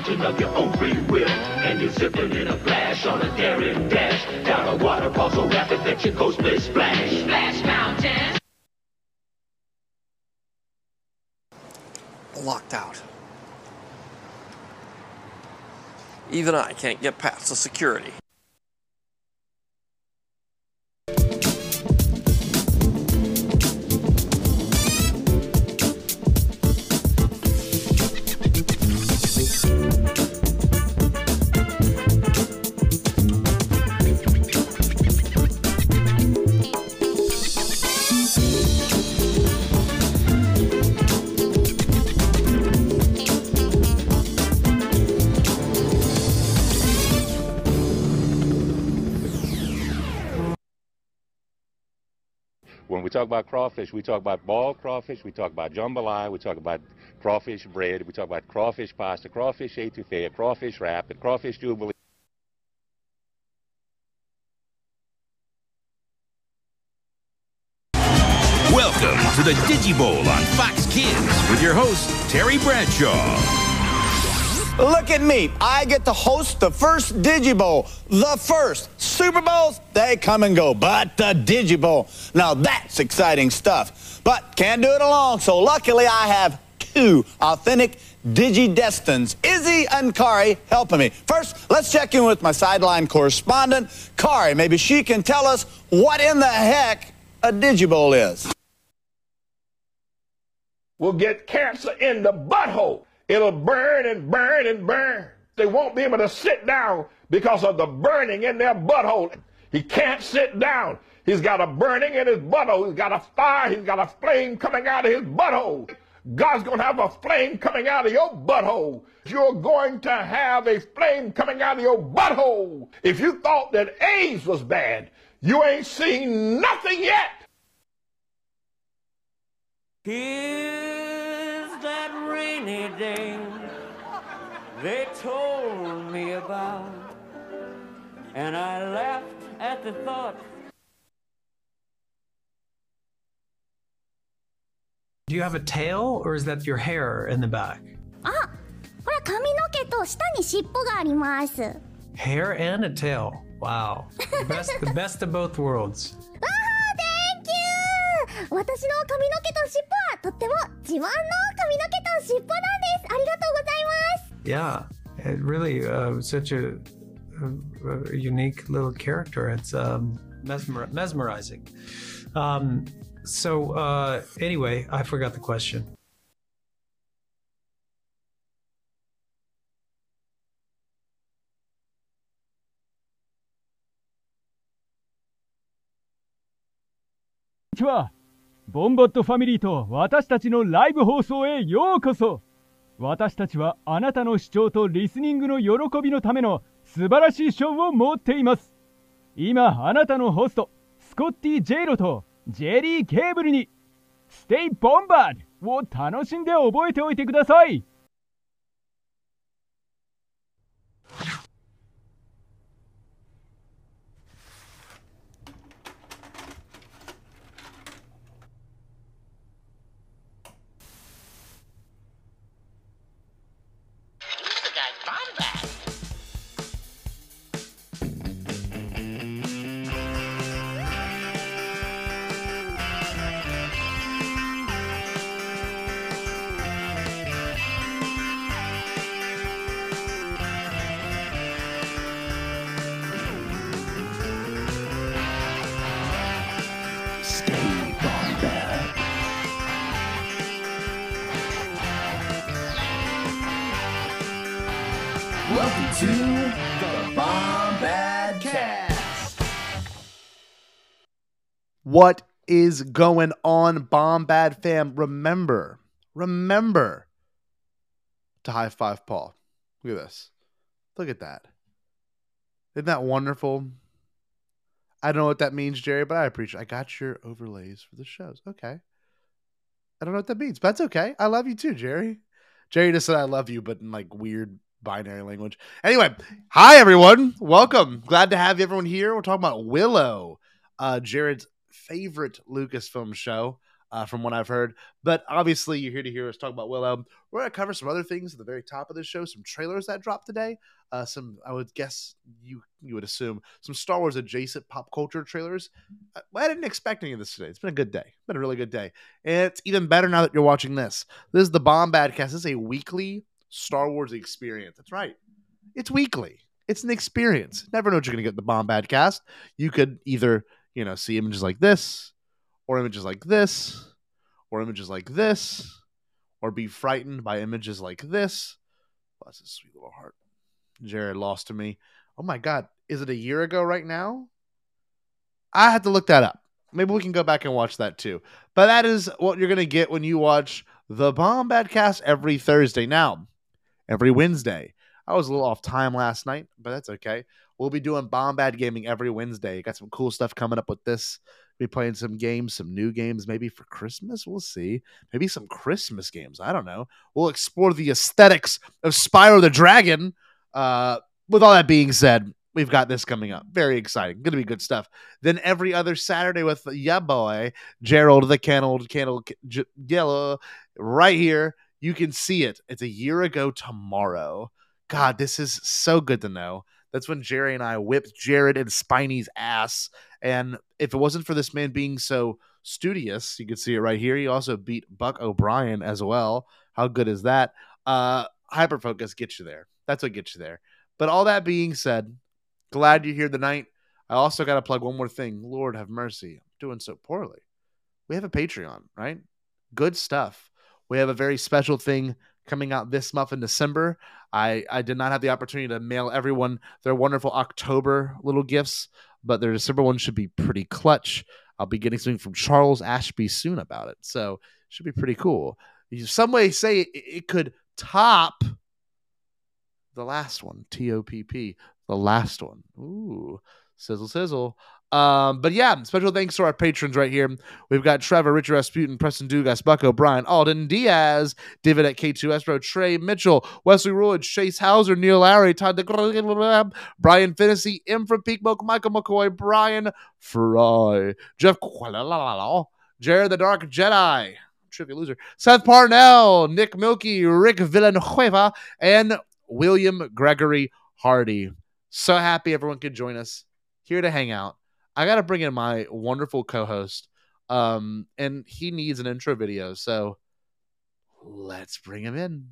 mountain of your own free will. And you're zipping in a flash on a daring dash. Down a waterfall so rapid that you go split splash. Splash Mountain. Locked out. Even I can't get past the security. We talk about crawfish, we talk about ball crawfish, we talk about jambalaya, we talk about crawfish bread, we talk about crawfish pasta, crawfish etouffee, crawfish wrap, and crawfish jubilee. Welcome to the Digibowl on Fox Kids with your host, Terry Bradshaw. Look at me. I get to host the first Digibowl. The first. Super Bowls, they come and go. But the Digibowl, now that's exciting stuff. But can't do it alone. So luckily I have two authentic DigiDestined, Izzy and Kari, helping me. First, let's check in with my sideline correspondent, Kari. Maybe she can tell us what in the heck a Digibowl is. We'll get cancer in the butthole. It'll burn and burn and burn. They won't be able to sit down because of the burning in their butthole. He can't sit down. He's got a burning in his butthole. He's got a fire. He's got a flame coming out of his butthole. God's going to have a flame coming out of your butthole. You're going to have a flame coming out of your butthole. If you thought that AIDS was bad, you ain't seen nothing yet. Here's that rainy day they told me about, and I laughed at the thought. Do you have a tail or is that your hair in the back? あほら髪の毛と下に尻尾があります Hair and a tail. Wow. The best, the best of both worlds. あー Thank you 私の髪の毛と尻尾はとっても自慢の髪の毛と尻尾なんですありがとうございます Yeah. It really uh, such a, a, a unique little character. It's um, mesmer- mesmerizing. Um, so uh, anyway, I forgot the question. ちはボンボットファミリーと私たちのライブ放送へようこそ。私たちはあなたの視聴とリスニングの喜びのための素晴らしいショーを持っています。今あなたのホストスコッティ・ジェイロとジェリー・ケーブルにステイ・ボンバードを楽しんで覚えておいてください。What is going on, Bombad fam? Remember, remember to high five Paul. Look at this. Look at that. Isn't that wonderful? I don't know what that means, Jerry, but I appreciate. I got your overlays for the shows. Okay. I don't know what that means, but that's okay. I love you too, Jerry. Jerry just said I love you, but in like weird binary language. Anyway, hi everyone. Welcome. Glad to have everyone here. We're talking about Willow, uh, Jared's favorite Lucasfilm show. uh, from what I've heard. But obviously, you're here to hear us talk about Willow. We're going to cover some other things at the very top of the show, some trailers that dropped today. Uh, some, I would guess you you would assume some Star Wars adjacent pop culture trailers. I, I didn't expect any of this today. It's been a good day. It's been a really good day, and it's even better now that you're watching this. This is the Bombadcast. This is a weekly Star Wars experience. That's right. It's weekly. It's an experience. Never know what you're going to get the Bombadcast. You could either you know see images like this, or images like this, or images like this, or be frightened by images like this. Oh, Bless his sweet little heart. Jared lost to me. Oh my God. Is it a year ago right now? I had to look that up. Maybe we can go back and watch that too. But that is what you're going to get when you watch the Bombadcast every Thursday. Now, every Wednesday. I was a little off time last night, but that's okay. We'll be doing Bombad Gaming every Wednesday. Got some cool stuff coming up with this. Be playing some games, some new games, maybe for Christmas. We'll see. Maybe some Christmas games. I don't know. We'll explore the aesthetics of Spyro the Dragon. Uh, with all that being said, we've got this coming up. Very exciting. Going to be good stuff. Then every other Saturday with yeah boy Gerald the Candle Candle Yellow right here. You can see it. It's a year ago tomorrow. God, this is so good to know. That's when Jerry and I whipped Jared and Spiny's ass. And if it wasn't for this man being so studious, you can see it right here. He also beat Buck O'Brien as well. How good is that? Uh, Hyperfocus gets you there. That's what gets you there. But all that being said, glad you're here tonight. I also got to plug one more thing. Lord have mercy. I'm doing so poorly. We have a Patreon, right? Good stuff. We have a very special thing coming out this month in December. I, I did not have the opportunity to mail everyone their wonderful October little gifts, but their December one should be pretty clutch. I'll be getting something from Charles Ashby soon about it. So it should be pretty cool. Some way say it, it could top the last one, T O P P, the last one. Ooh, sizzle, sizzle. Um, but yeah, special thanks to our patrons right here. We've got Trevor, Richard Rasputin, Preston Dugas, Buck O'Brien, Alden Diaz, David at K2 Espro, Trey Mitchell, Wesley Ruledge, Chase Hauser, Neil Larry, Todd De- Brian Finnessy, M from Peak Michael McCoy, Brian Fry, Jeff Jared the Dark Jedi, Trivia Loser, Seth Parnell, Nick Milky, Rick Villanueva, and William Gregory Hardy. So happy everyone could join us here to hang out. I got to bring in my wonderful co-host, um, and he needs an intro video. So let's bring him in.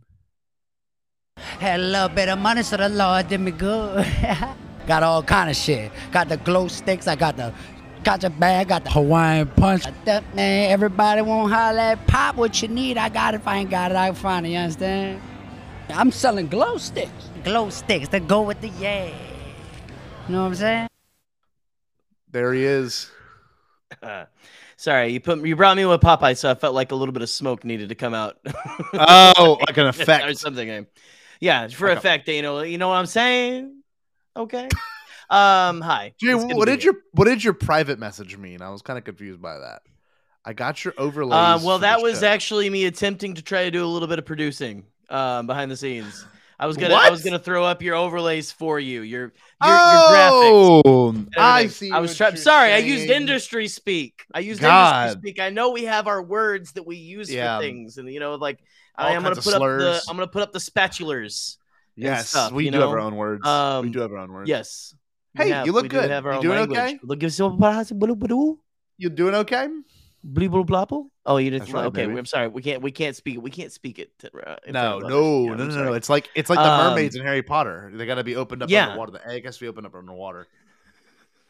Had a little bit of money, so the Lord did me good. got all kind of shit. Got the glow sticks. I got the gotcha bag. Got the Hawaiian punch. That, man, everybody won't holler at pop what you need. I got it. If I ain't got it, I find it. You understand? I'm selling glow sticks. Glow sticks that go with the yeah. You know what I'm saying? There he is. Sorry, you put you brought me with Popeye, so I felt like a little bit of smoke needed to come out. Oh, like an effect. or something. Yeah, for Okay. effect. You know, you know what I'm saying? Okay. Um, hi. Jay, It's good to what did your what did your private message mean? I was kind of confused by that. I got your overlays. Uh, well, that was show. actually me attempting to try to do a little bit of producing um, behind the scenes. I was gonna, I was gonna throw up your overlays for you, your your, your graphics. Oh, I see I was what trying. you're Sorry, I used industry speak. I used God. industry speak. I know we have our words that we use Yeah. for things, and you know, like I, am gonna put of up the. I'm gonna put up the spatulars. Yes, stuff, we do have our own words. we Um, do have our own words. Yes. Hey, have- you look we good. You doing language. okay? Look, give some blue blue. You doing okay? Bleeble blopple? Oh, you didn't. That's right, okay, baby. I'm sorry. We can't. We can't speak. We can't speak it. To, uh, No, no. Yeah, no, no, no, It's like it's like the Um, mermaids in Harry Potter. They got to be opened up Yeah. underwater. The egg has to be opened up underwater.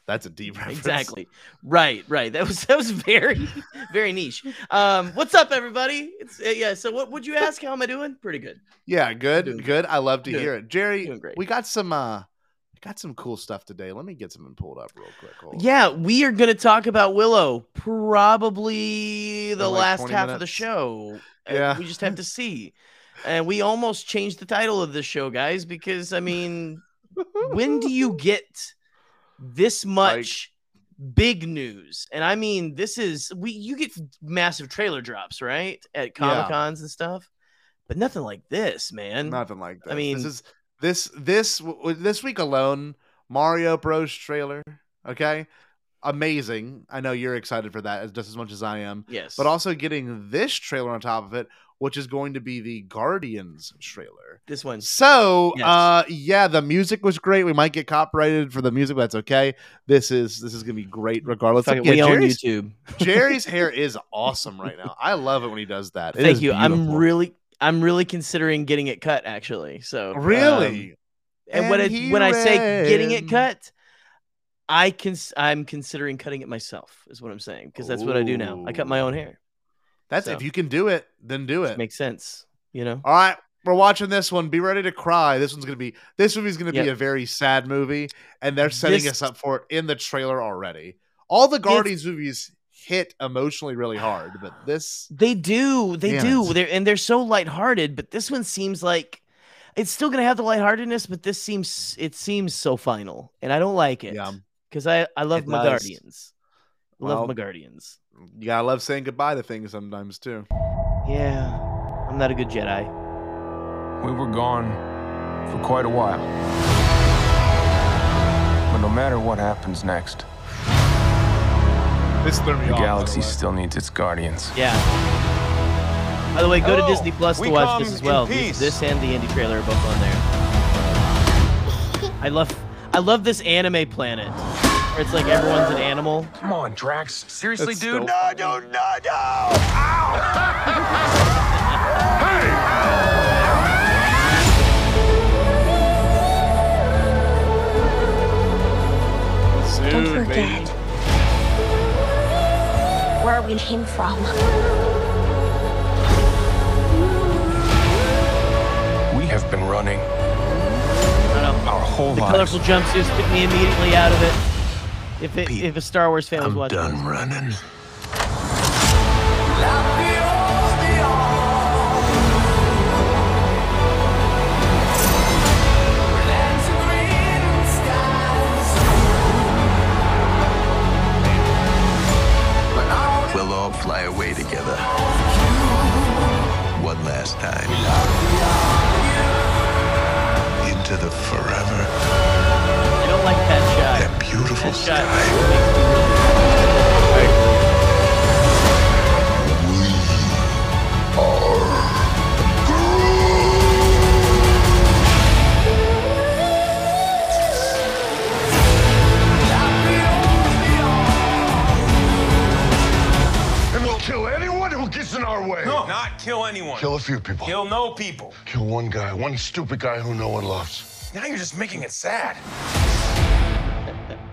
That's a deep reference. Exactly. Right. Right. That was that was very very niche. Um, what's up, everybody? It's uh, yeah. So what would you ask? How am I doing? Pretty good. Yeah, good, good. I love to doing- hear it, Jerry. doing great. We got some, uh we got some cool stuff today. Let me get something pulled up real quick. Hold on. Yeah, we are going to talk about Willow probably the like last 20 half of the show. Yeah. we just have to see. And we almost changed the title of the show, guys, because I mean, when do you get this much big news? And I mean, this is we you get massive trailer drops, right? At Comic Cons and stuff. But nothing like this, man. Nothing like that. I mean, this is this this this week alone. Mario Bros trailer. Okay, amazing. I know you're excited for that as just as much as I am. Yes. But also getting this trailer on top of it, which is going to be the Guardians trailer. This one. So, Yes. uh, yeah, the music was great. We might get copyrighted for the music, but that's okay. This is this is gonna be great regardless. It, Yeah, we own YouTube. Jerry's hair is awesome right now. I love it when he does that. It Thank you. I'm really, I'm really considering getting it cut. Actually, so um, Really? and when And it, he when I say getting it cut, I can. I'm considering cutting it myself. Is what I'm saying because that's what I do now. I cut my own hair. That's So. if you can do it, then do it. Makes sense. You know. All right, we're watching this one. Be ready to cry. This one's gonna be this movie's gonna be a very sad movie, and they're setting This- us up for it in the trailer already. All the Guardians movies hit emotionally really hard, but this They do. They do. it. They're and they're so lighthearted, but this one seems like it's still gonna have the lightheartedness, but this seems it seems so final, and I don't like it. Yeah. Because I I love It my does. guardians. Well, love my guardians. you gotta love saying goodbye to things sometimes too. Yeah. I'm not a good Jedi. We were gone for quite a while. But no matter what happens next, This threw the off. the galaxy still needs its guardians. Yeah. By the way, go to Disney Plus to We watch this as well. This, this and the indie trailer are both on there. I love I love this anime planet. Where it's like everyone's an animal. Come on, Drax. Seriously, That's dude? so No, no, no, no! Soon, Don't baby. Forget where we came from. We have been running I don't know. our whole The lives. colorful jumpsuits took me immediately out of it. If it, if a Star Wars fan was watching, I'm watching done this. running. Time. Into the forever I don't like that shot. and beautiful That shot sky. Kill anyone. Kill a few people. Kill no people. Kill one guy, one stupid guy who no one loves. Now you're just making it sad.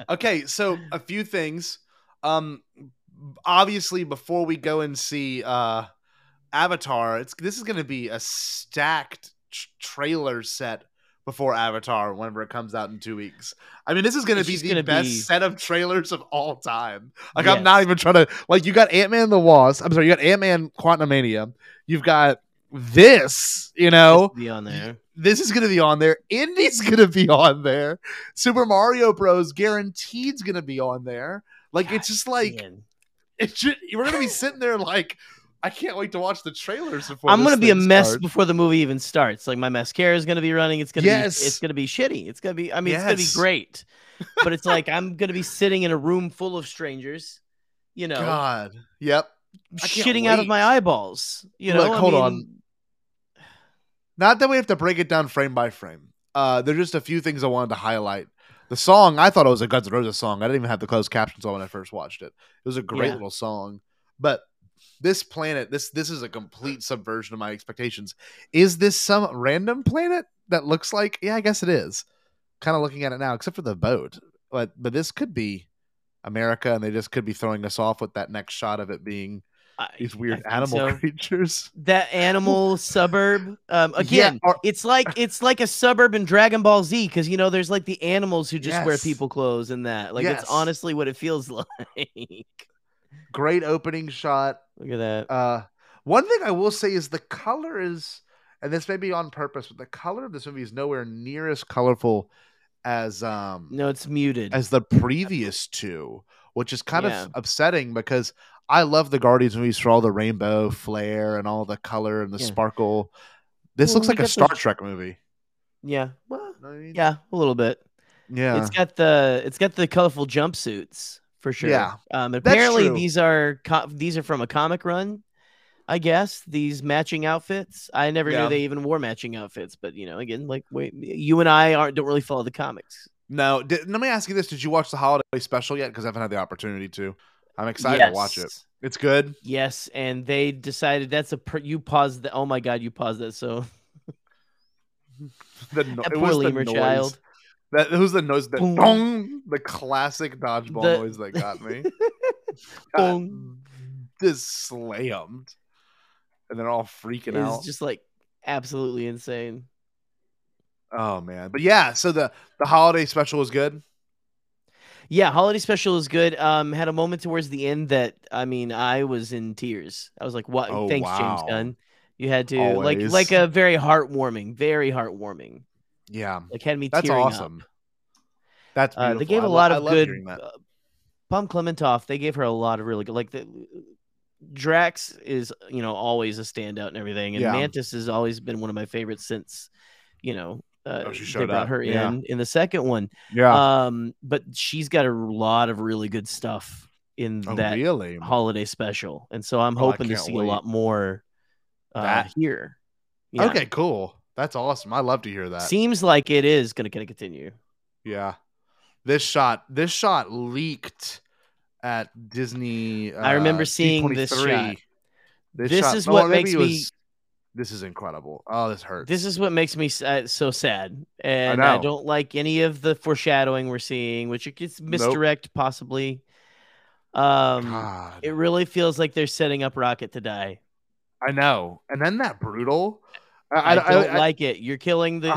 Okay, so a few things. Um, obviously, before we go and see uh, Avatar, it's this is going to be a stacked tr- trailer set before Avatar whenever it comes out in two weeks. I mean, this is going to be the gonna best be- set of trailers of all time. Like, Yes. I'm not even trying to like. You got Ant Man the Wasp. I'm sorry, you got Ant Man Quantumania. You've got this. You know, be on there. this is gonna be on there. Indy's gonna be on there. Super Mario Bros. guaranteed's gonna be on there. Like it's just like Man. it's just, we're gonna be sitting there like I can't wait to watch the trailers before. I'm gonna be a mess starts. before the movie even starts. Like my mascara is gonna be running. It's gonna Yes. be it's gonna be shitty. It's gonna be I mean it's gonna be great. But it's like I'm gonna be sitting in a room full of strangers, you know, God. Yep. I shitting out of my eyeballs. You know, Look, I hold mean, on. Not that we have to break it down frame by frame. Uh, there's just a few things I wanted to highlight. The song, I thought it was a Guns N' Roses song. I didn't even have the closed captions on when I first watched it. It was a great Yeah. little song. But this planet, this this is a complete subversion of my expectations. Is this some random planet that looks like? Yeah, I guess it is. Kind of looking at it now, except for the boat. But but this could be America, and they just could be throwing us off with that next shot of it being these weird animal so. creatures. that animal suburb. Um, Yeah, again, or- it's like it's like a suburb in Dragon Ball Z because you know there's like the animals who just wear people clothes and that. Like Yes. it's honestly what it feels like. Great opening shot. Look at that. Uh, one thing I will say is the color is, and this may be on purpose, but the color of this movie is nowhere near as colorful as um No, it's muted. as the previous two, which is kind Yeah. of upsetting because I love the Guardians movies for all the rainbow flare and all the color and the Yeah. sparkle. This Well, looks like a Star those- Trek movie. Yeah. Well, I mean, yeah, a little bit. Yeah. It's got the it's got the colorful jumpsuits for sure. Yeah, Um, apparently these are co- these are from a comic run. I guess these matching outfits. I never Yeah. knew they even wore matching outfits, but you know, again, like wait, you and I aren't don't really follow the comics. No, did, let me ask you this: Did you watch the holiday special yet? Because I haven't had the opportunity to. I'm excited to watch it. It's good. Yes, and they decided that's a per- you paused the oh my god, you paused that so The no- it poor lemur child. That was the noise that Boom. dong, the classic dodgeball The- noise that got me. Boom. Just slammed, and they're all freaking out. is just like absolutely insane. Oh man, but yeah. So the the holiday special was good. Yeah, holiday special is good. Um, had a moment towards the end that I mean, I was in tears. I was like, "What? Oh, Thanks, wow. James Gunn. You had to like like a very heartwarming, very heartwarming. Yeah, Like had me that's tearing up. awesome. That's Uh, they gave I a lo- lot of good. Uh, Klementieff, they gave her a lot of really good. Like the Drax is, you know, always a standout and everything, and Yeah. Mantis has always been one of my favorites since, you know, uh, Oh, she they brought up. her Yeah. in in the second one. Yeah. Um, but she's got a lot of really good stuff in Oh, that really? holiday special, and so I'm Oh, hoping to see wait. a lot more uh, That- here. Yeah. Okay, cool. That's awesome. I love to hear that. Seems like it is going to continue. Yeah. This shot, this shot leaked at Disney. Uh, I remember seeing this D23. shot. This, This shot- is no, what makes me- was- This is incredible. Oh, this hurts. This is what makes me uh, so sad, and I, know. don't like any of the foreshadowing we're seeing, which it gets misdirect possibly. Um, God. it really feels like they're setting up Rocket to die. I know. And then that brutal. I, don't like it. You're killing the.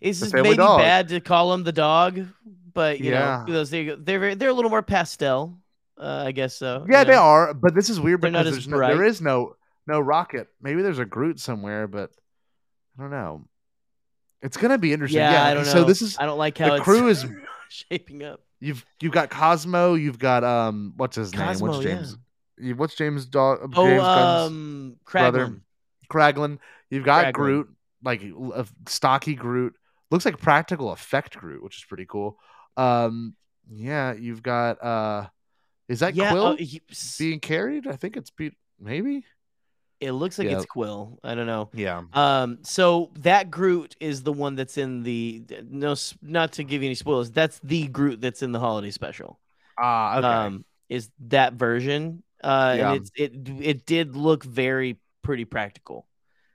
it's the just maybe dog. bad to call him the dog, but you Yeah. know those they they're they're a little more pastel. Uh, I guess so. Yeah, they know? are. But this is weird They're because there's no, there no no rocket. Maybe there's a Groot somewhere, but I don't know. It's gonna be interesting. Yeah, Yeah, I don't know. So this is I don't like how the it's crew is shaping up. You've you've got Cosmo. You've got um, what's his name? What's. James? you- What's James' dog? Oh, James Gunn's um, brother? Kraglin. You've got Kraglin. Groot, like a stocky Groot. Looks like practical effect Groot, which is pretty cool. Um, yeah, you've got uh, is that Yeah, Quill uh, he- being carried? I think it's Pete. Maybe. It looks like Yeah. it's Quill. I don't know. Yeah. Um. So that Groot is the one that's in the no. Not to give you any spoilers. That's the Groot that's in the holiday special. Ah, okay. Um. Is that version? Uh. Yeah. And it's it it did look very pretty practical.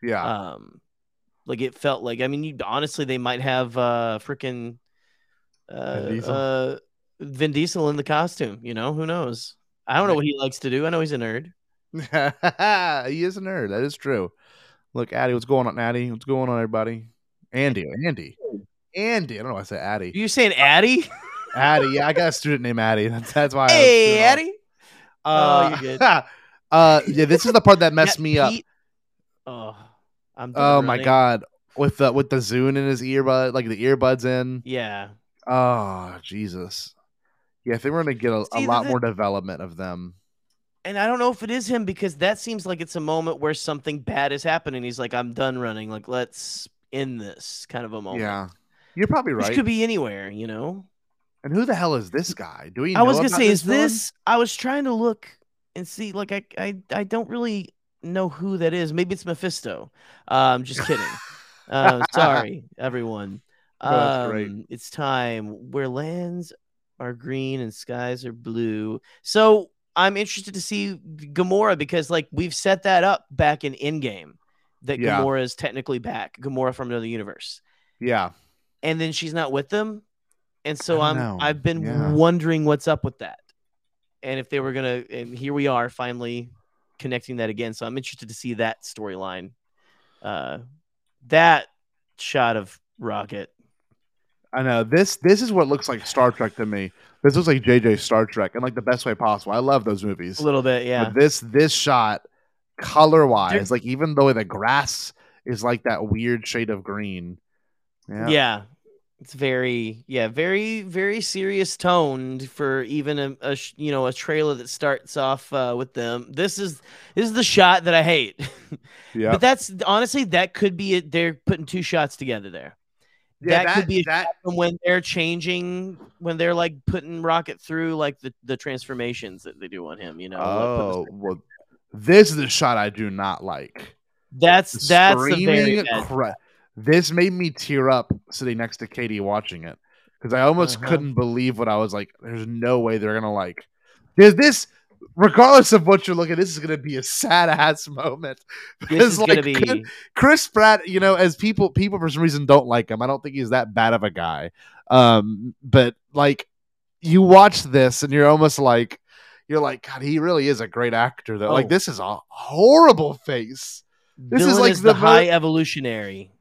Yeah. Um. Like it felt like. I mean, you, honestly, they might have uh freaking uh Vin Diesel? uh Vin Diesel in the costume. You know who knows? I don't know what he likes to do. I know he's a nerd. he is a nerd. That is true. Look, Addy, what's going on, Addy? What's going on, everybody? Andy, Andy, Andy. I don't know why I say Addy. You saying Addy? Addy. Yeah, I got a student named Addy. That's that's why. I Hey, all- Addy. Oh, Uh, you're good. uh, yeah, this is the part that messed me up. Oh, I'm. Oh my god, with the with the Zune in his earbud, like the earbuds in. Yeah. Oh Jesus. Yeah, if they were gonna get a, a See, the- lot the- more development of them. And I don't know if it is him because that seems like it's a moment where something bad is happening. He's like, I'm done running. Like, let's end this kind of a moment. Yeah, you're probably right. Which right. could be anywhere, you know? And who the hell is this guy? Do we? I was gonna about say, is villain? this? I was trying to look and see. Like, I, I, I don't really know who that is. Maybe it's Mephisto. Um, just kidding. uh, sorry, everyone. No. Um, it's time where lands are green and skies are blue. So I'm interested to see Gamora because, like, we've set that up back in Endgame that Yeah. Gamora is technically back. Gamora from another universe Yeah. and then she's not with them. And so I'm know. I've been Yeah. wondering what's up with that. And if they were gonna and here we are finally connecting that again. So I'm interested to see that storyline. Uh that shot of Rocket. I know this. This is what looks like Star Trek to me. This looks like JJ Star Trek, in like the best way possible. I love those movies. A little bit, yeah. But this this shot, color wise, like even though the grass is like that weird shade of green. Yeah. Yeah. It's very yeah, very very serious toned for even a, a you know a trailer that starts off uh, with them. This is this is the shot that I hate. Yeah. But that's honestly that could be it. They're putting two shots together there. that, Yeah, that- could be that- when they're changing, when they're like putting Rocket through like the, the transformations that they do on him. You know, Oh, well, this is the shot I do not like. That's The that's screaming cra- This made me tear up sitting next to Katie watching it because I almost Uh-huh. couldn't believe what I was like. There's no way they're gonna like. Is this, regardless of what you're looking, this is gonna be a sad ass moment. This is gonna be- Chris Pratt. You know, as people people for some reason don't like him. I don't think he's that bad of a guy. Um, but like, you watch this and you're almost like. You're like, God, he really is a great actor, though. Like, Oh. this is a horrible face. This Villain is like the, the, mo- high evolutionary.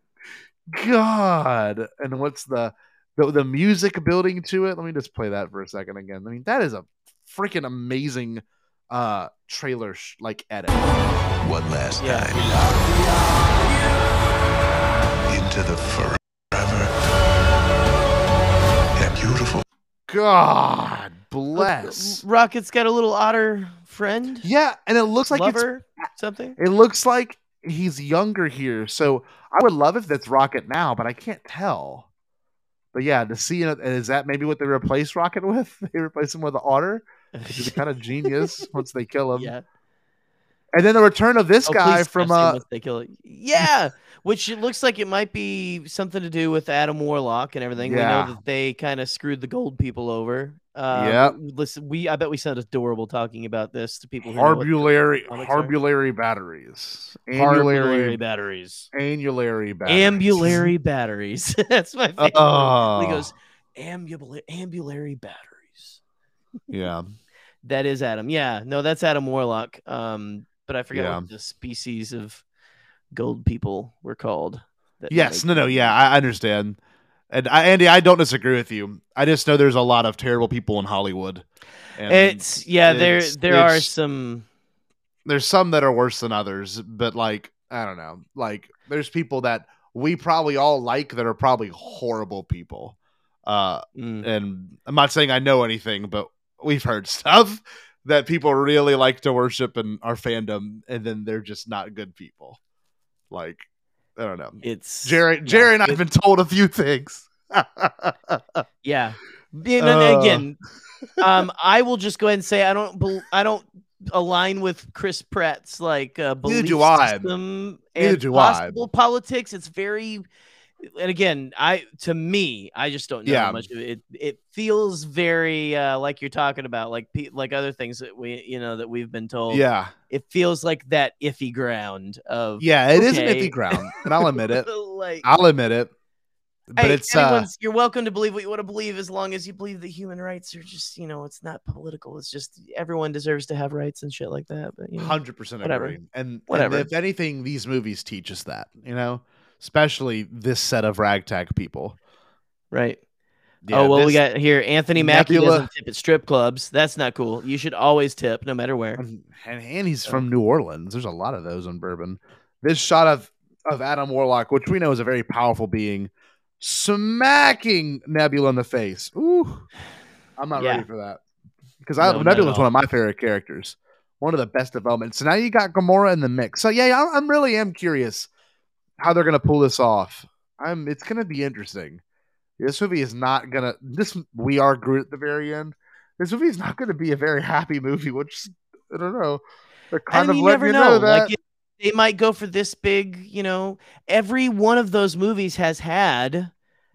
God. And what's the, the the music building to it? Let me just play that for a second again. I mean, that is a freaking amazing uh trailer sh- like edit. One last time. Into the forever. Yeah, beautiful. God bless. Rocket's got a little otter friend. Yeah, and it looks like it's lover, something. it looks like he's younger here. So I would love if that's Rocket now, but I can't tell. But yeah, to see is that maybe what they replace Rocket with? They replace him with an otter, which is kind of genius once they kill him. Yeah. And then the return of this Oh, guy from uh they kill it. Yeah, which it looks like it might be something to do with Adam Warlock and everything. We know that they kind of screwed the gold people over. Uh, Yep. Listen, we I bet we sound adorable talking about this to people who Harbulary. Harbulary batteries. Harbulary batteries. Annulary batteries. Ambulary batteries. That's my favorite. Oh. He goes ambulary ambulary batteries. Yeah. That is Adam. Yeah, no, that's Adam Warlock. Um, but I forget Yeah. what the species of gold people were called. Yes, no, no, yeah, I I understand. And I, Andy, I don't disagree with you. I just know there's a lot of terrible people in Hollywood. And It's yeah, there it's- there are some there's some that are worse than others, but like I don't know, like there's people that we probably all like that are probably horrible people. Uh, Mm. and I'm not saying I know anything, but we've heard stuff that people really like to worship in our fandom, and then they're just not good people. Like I don't know. It's Jerry. yeah, Jerry and I've been told a few things. Yeah. Yeah, no, Uh. again, um, I will just go ahead and say I don't I don't align with Chris Pratt's like uh, belief do I. system Neither and do I. possible politics. It's very, and again, I to me, I just don't know Yeah. much of it. It, feels very uh, like you're talking about, like like other things that we you know that we've been told. Yeah. it feels like that iffy ground of Yeah, it is an iffy ground, and I'll admit it. like I'll admit it. But Hey, it's uh, you're welcome to believe what you want to believe as long as you believe that human rights are just you know it's not political it's just everyone deserves to have rights and shit like that but you know, hundred percent whatever agree. And, whatever and if anything, these movies teach us that, you know, especially this set of ragtag people. right Yeah, oh well we got here anthony mackie Nebula- doesn't tip at strip clubs that's not cool you should always tip no matter where and, and he's from New Orleans. There's a lot of those on bourbon. This shot of of Adam Warlock, which we know is a very powerful being, smacking Nebula in the face. Ooh, I'm not Yeah. ready for that because I No, Nebula's one of my favorite characters. One of the best developments. So now you got Gamora in the mix. So yeah, I, I'm really am curious how they're gonna pull this off. I'm. It's gonna be interesting. This movie is not gonna. This we are Groot at the very end. This movie is not gonna be a very happy movie. Which I don't know. They're kind of you letting never you know, know, that. like it, they might go for this big you know every one of those movies has had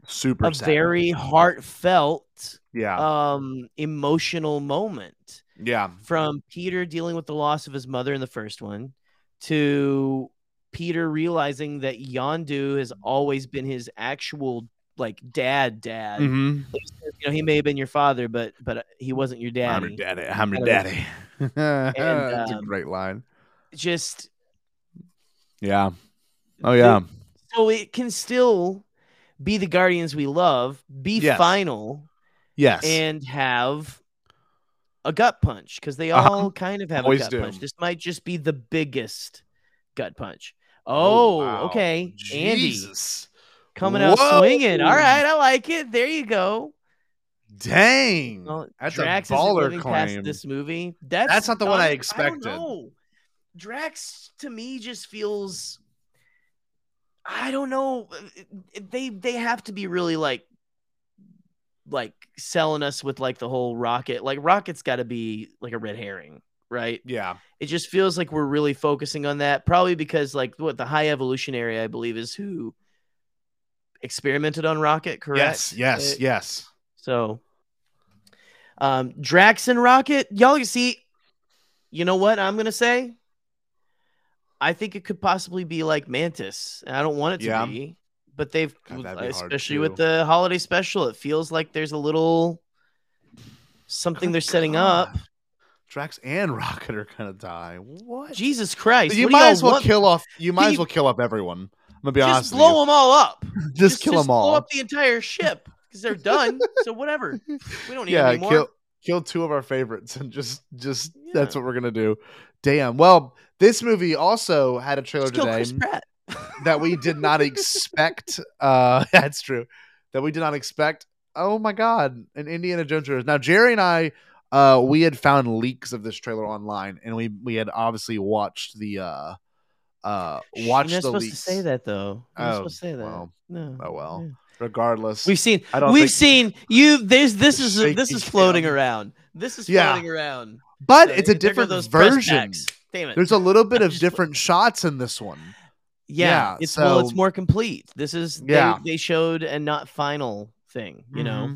Super a sad. very heartfelt Yeah. um emotional moment yeah. from Peter dealing with the loss of his mother in the first one to Peter realizing that Yondu has always been his actual like dad dad. Mhm. You know, he may have been your father, but but he wasn't your daddy. I'm your daddy. I'm your Kind of daddy. That's a um, great line. Just Yeah. Oh yeah. so it can still be the Guardians we love, be Yes. final, Yes. and have a gut punch because they Uh-huh. all kind of have Always a gut do. punch. This might just be the biggest gut punch. Oh, Oh, wow. okay, Andy Jesus. coming out swinging. All right, I like it. There you go. Dang. Well, That's Drax a baller claim. this movie. That's That's not the one I expected. don't know. Drax to me just feels I don't know. Uh, they they have to be really like like selling us with like the whole rocket. Like rocket's got to be like a red herring, right? Yeah. It just feels like we're really focusing on that probably because like what the high evolutionary I believe is who experimented on rocket, correct? Yes, yes, Uh, yes. So um Drax and Rocket, y'all see you know what I'm gonna say? I think it could possibly be like Mantis. And I don't want it to Yeah. be, but they've God, be especially with the holiday special, it feels like there's a little something they're setting up. Drax and Rocket are gonna die. What? Jesus Christ! You might as well want? kill off. You might Can as you well kill off everyone. I'm gonna be honest. just honest. blow them all up. you. Just, kill them all. Blow up the entire ship because they're done. so whatever. We don't need yeah, any more. kill kill two of our favorites and just just that's what we're gonna do. Damn. Well, this movie also had a trailer Just today that we did not expect. Uh, that's true. That we did not expect. Oh my god, an Indiana Jones trailer. Now Jerry and I, uh, we had found leaks of this trailer online, and we we had obviously watched the uh, uh, watched You're not the supposed leaks. to say that though. You're Oh, supposed to say that. well. no. Oh well. Yeah. Regardless, We've seen I don't we've seen you there's this is this is floating around. This is Yeah. floating around. but So it's a different version. Damn it. There's a little bit of different shots in this one. yeah, yeah, it's well it's more complete. This is they, Yeah. they showed a not final thing, you know.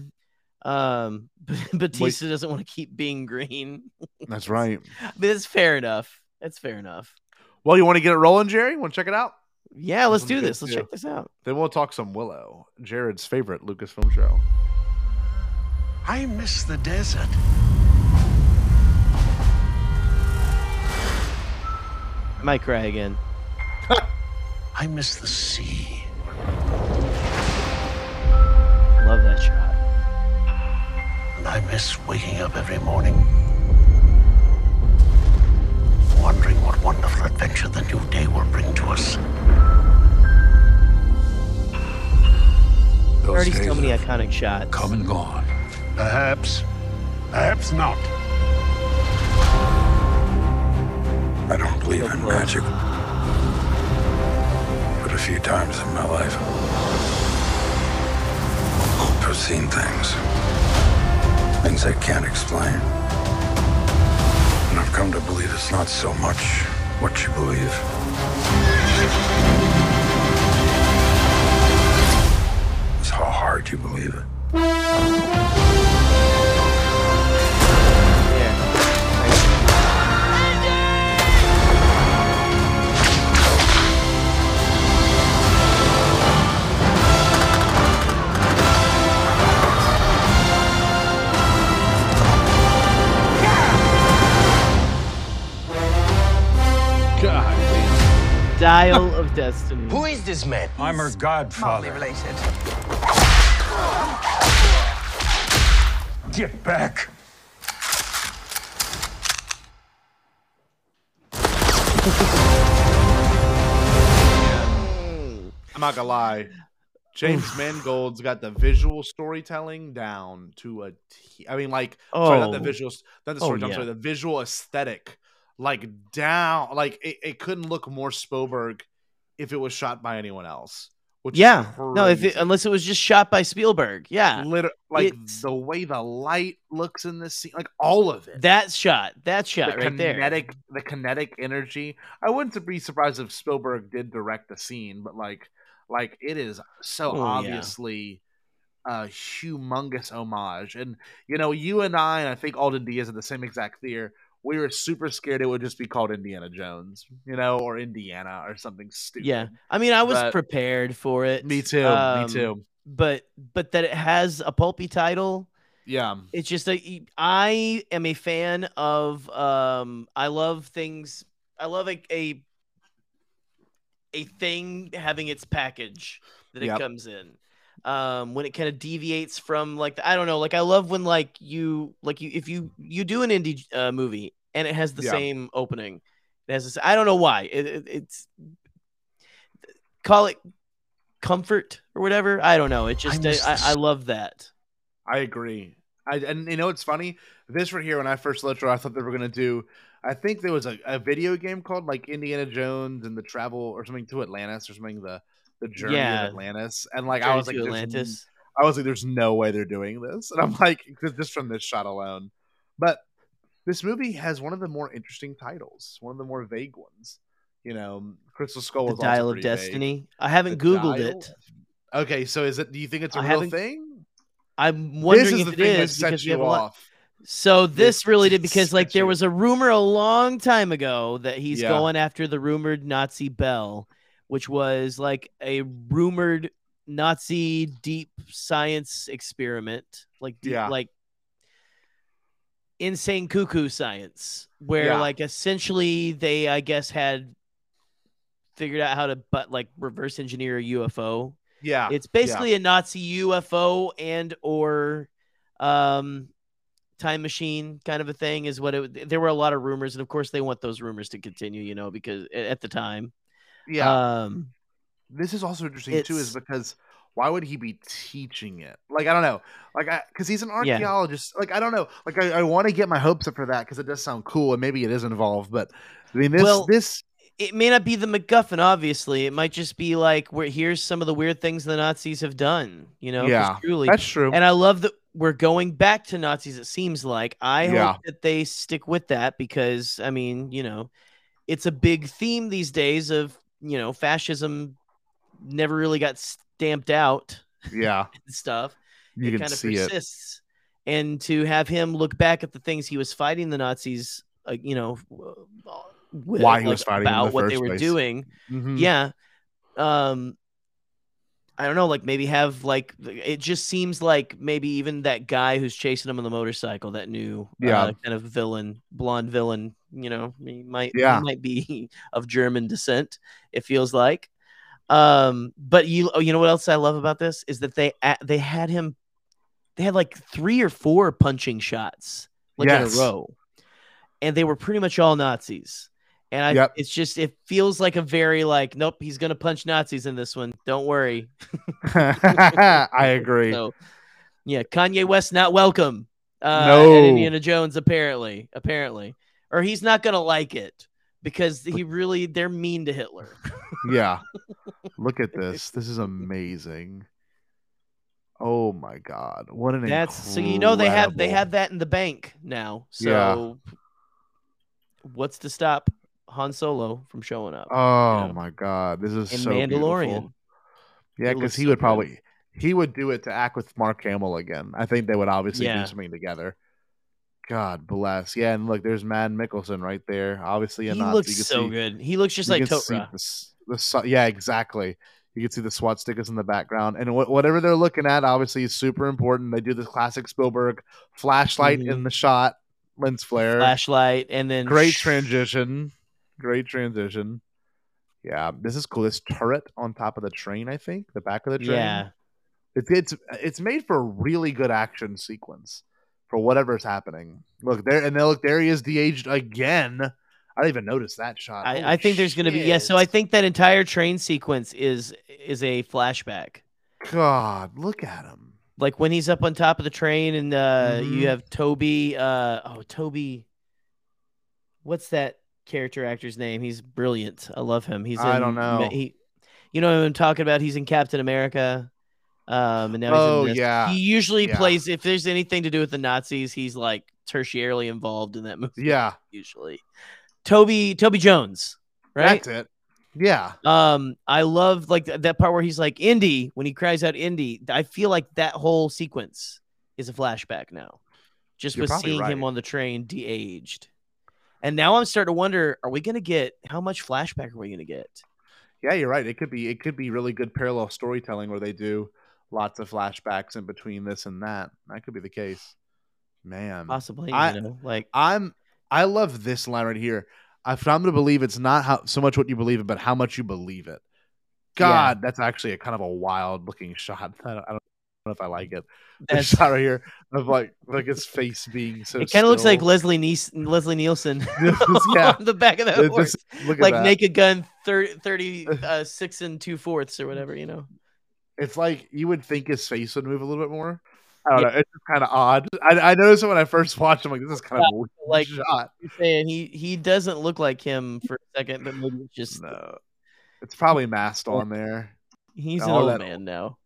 Mhm. Um Bautista doesn't want to keep being green. That's right. but it's fair enough. It's fair enough. Well, you want to get it rolling, Jerry? Want to check it out? Yeah, let's do this. Let's too. check this out. Then we'll talk some Willow, Jared's favorite Lucasfilm show. I miss the desert. I might cry again. I miss the sea. Love that shot. And I miss waking up every morning. Wondering what wonderful adventure the new day will bring to us. There already so many iconic shots. Come and gone. Perhaps. Perhaps not. I don't believe in magic. But a few times in my life, I've seen things. Things I can't explain. And I've come to believe it's not so much what you believe. It's how hard you believe it. Dial of Destiny. Who is this man? I'm her godfather. related. Get back. I'm not gonna lie. James Mangold's got the visual storytelling down to a T. I mean, like, sorry, not the Oh. visual, not the Oh, story. I'm yeah. sorry, the visual aesthetic, like down, like it, it couldn't look more Spielberg if it was shot by anyone else. Which is Yeah. No, if it, unless it was just shot by Spielberg. Yeah. Liter- like It's- the way the light looks in this scene, like all of it. That shot. That shot the right there. kinetic, the kinetic energy. I wouldn't be surprised if Spielberg did direct the scene, but like, like it is so Oh, yeah. obviously a humongous homage. And you know, you and I, and I think Alden Diaz in the same exact theater. We were super scared it would just be called Indiana Jones, you know, or Indiana or something stupid. Yeah. I mean, I was But- prepared for it. Me too, me Um, too. But but that it has a pulpy title. Yeah. It's just a I am a fan of um I love things I love a a, a thing having its package that it Yep. comes in. Um when it kind of deviates from like the, I don't know, like I love when like you like you if you you do an indie uh, movie and it has the Yeah. same opening. It has this I don't know why. It, it, it's call it comfort or whatever. I don't know. It just I, I, I love that. I agree. I and you know it's funny. This right here, when I first looked at, I thought they were gonna do I think there was a, a video game called like Indiana Jones and the Travel or something to Atlantis or something the the journey Yeah. of Atlantis, and like I was like, to there's n- Atlantis. I was like, there's no way they're doing this, and I'm like, just from this shot alone. But this movie has one of the more interesting titles, one of the more vague ones. You know, Crystal Skull The Dial of pretty vague. Destiny. I haven't The Googled Dial? it. Okay, so is it? Do you think it's a I real thing? I'm wondering is if the it thing that is sets because we you have a lot. off. So this, This really did because like there was a rumor a long time ago that he's Yeah. going after the rumored Nazi Bell, which was like a rumored Nazi deep science experiment, like deep, Yeah. like insane cuckoo science, where Yeah. like essentially they I guess had figured out how to but like reverse engineer a UFO. Yeah, It's yeah. basically a Nazi UFO and or um time machine kind of a thing is what it there were a lot of rumors and of course they want those rumors to continue, you know, because at the time. Yeah. Um this is also interesting too, is because why would he be teaching it? Like I don't know, like I because he's an Yeah. archaeologist. Like I don't know, like I, I want to get my hopes up for that because it does sound cool and maybe it is involved. But I mean, this Well, this it may not be the MacGuffin, obviously. It might just be like where here's some of the weird things the Nazis have done, you know, Yeah, truly. that's true. And I love that we're going back to Nazis, it seems like. I Yeah. hope that they stick with that because I mean, you know, it's a big theme these days of, you know, fascism never really got stamped out yeah, and stuff. you it can kind of see it. persists. And to have him look back at the things he was fighting the Nazis, uh, you know, with, Why he like, was fighting in about the what they were place. doing. Mhm. Yeah. Um, I don't know, like maybe have like it just seems like maybe even that guy who's chasing him on the motorcycle, that new Yeah. uh, kind of villain, blonde villain, you know, he might he might be of German descent. It feels like. Um, but you oh, you know what else I love about this is that they they had him, they had like three or four punching shots like Yes. in a row, and they were pretty much all Nazis. And I, Yep. it's just it feels like a very like nope he's gonna punch Nazis in this one. Don't worry. I agree. So, yeah, Kanye West not welcome. Uh, No. Indiana Jones apparently, apparently, or he's not gonna like it because he really they're mean to Hitler. yeah, look at this. This is amazing. Oh my god, what an That's so you know they have they have that in the bank now. So Yeah. what's to stop Han Solo from showing up? Oh my god, this is And so Mandalorian. beautiful. Yeah, because he would probably he would do it to act with Mark Hamill again. I think they would obviously Yeah. do something together. God bless. Yeah, and look, there's Mads Mikkelsen right there. Obviously, a He Nazi. looks so see- good. He looks just like Totra. the the yeah, exactly. You can see the SWAT stickers in the background, and wh- whatever they're looking at, obviously, is super important. They do this classic Spielberg flashlight in Mhm. the shot, lens flare, Flashlight and then great sh- transition, great transition. Yeah, this is cool. This turret on top of the train, I think, the back of the train. Yeah. It's it's it's made for a really good action sequence for whatever's happening. Look there, and then look there he is de-aged again. I didn't even notice that shot. I, Holy I think there's going to be yeah. So I think that entire train sequence is is a flashback. God, look at him. Like when he's up on top of the train and uh Mhm. you have Toby uh oh Toby what's that character actor's name? He's brilliant. I love him. He's in, I don't know. He you know who I'm talking about? He's in Captain America. Um and now Oh, yeah. He usually Yeah. plays if there's anything to do with the Nazis, he's like tertiarily involved in that movie. Yeah, Usually. Toby Toby Jones, right? that's it. Yeah, Um, I love like that part where he's like Indy when he cries out Indy. I feel like that whole sequence is a flashback now, just You're with seeing him on the train de-aged. And now I'm starting to wonder: Are we gonna get how much flashback are we gonna get? yeah, you're right. It could be it could be really good parallel storytelling where they do lots of flashbacks in between this and that. That could be the case. Man, Possibly, I- you know, like I'm I love this line right here. Come to believe it's not how so much what you believe it, but how much you believe it. God, that's actually a kind of a wild looking shot. I don't, I don't know if I like it. The That's- shot right here of like like his face being so. it kind of looks like. Leslie Nies- Leslie Nielsen Yeah. on the back of that horse, just- like that. Naked Gun 30, 30 uh, and two fourths or whatever, you know. It's like you would think his face would move a little bit more. I don't know. It's just kind of odd. I, I noticed it when I first watched. him. like, this is kind of a weird like shot. you're saying he he doesn't look like him for a second, but maybe it's just no. It's probably masked oh. on there. He's an old that- man now.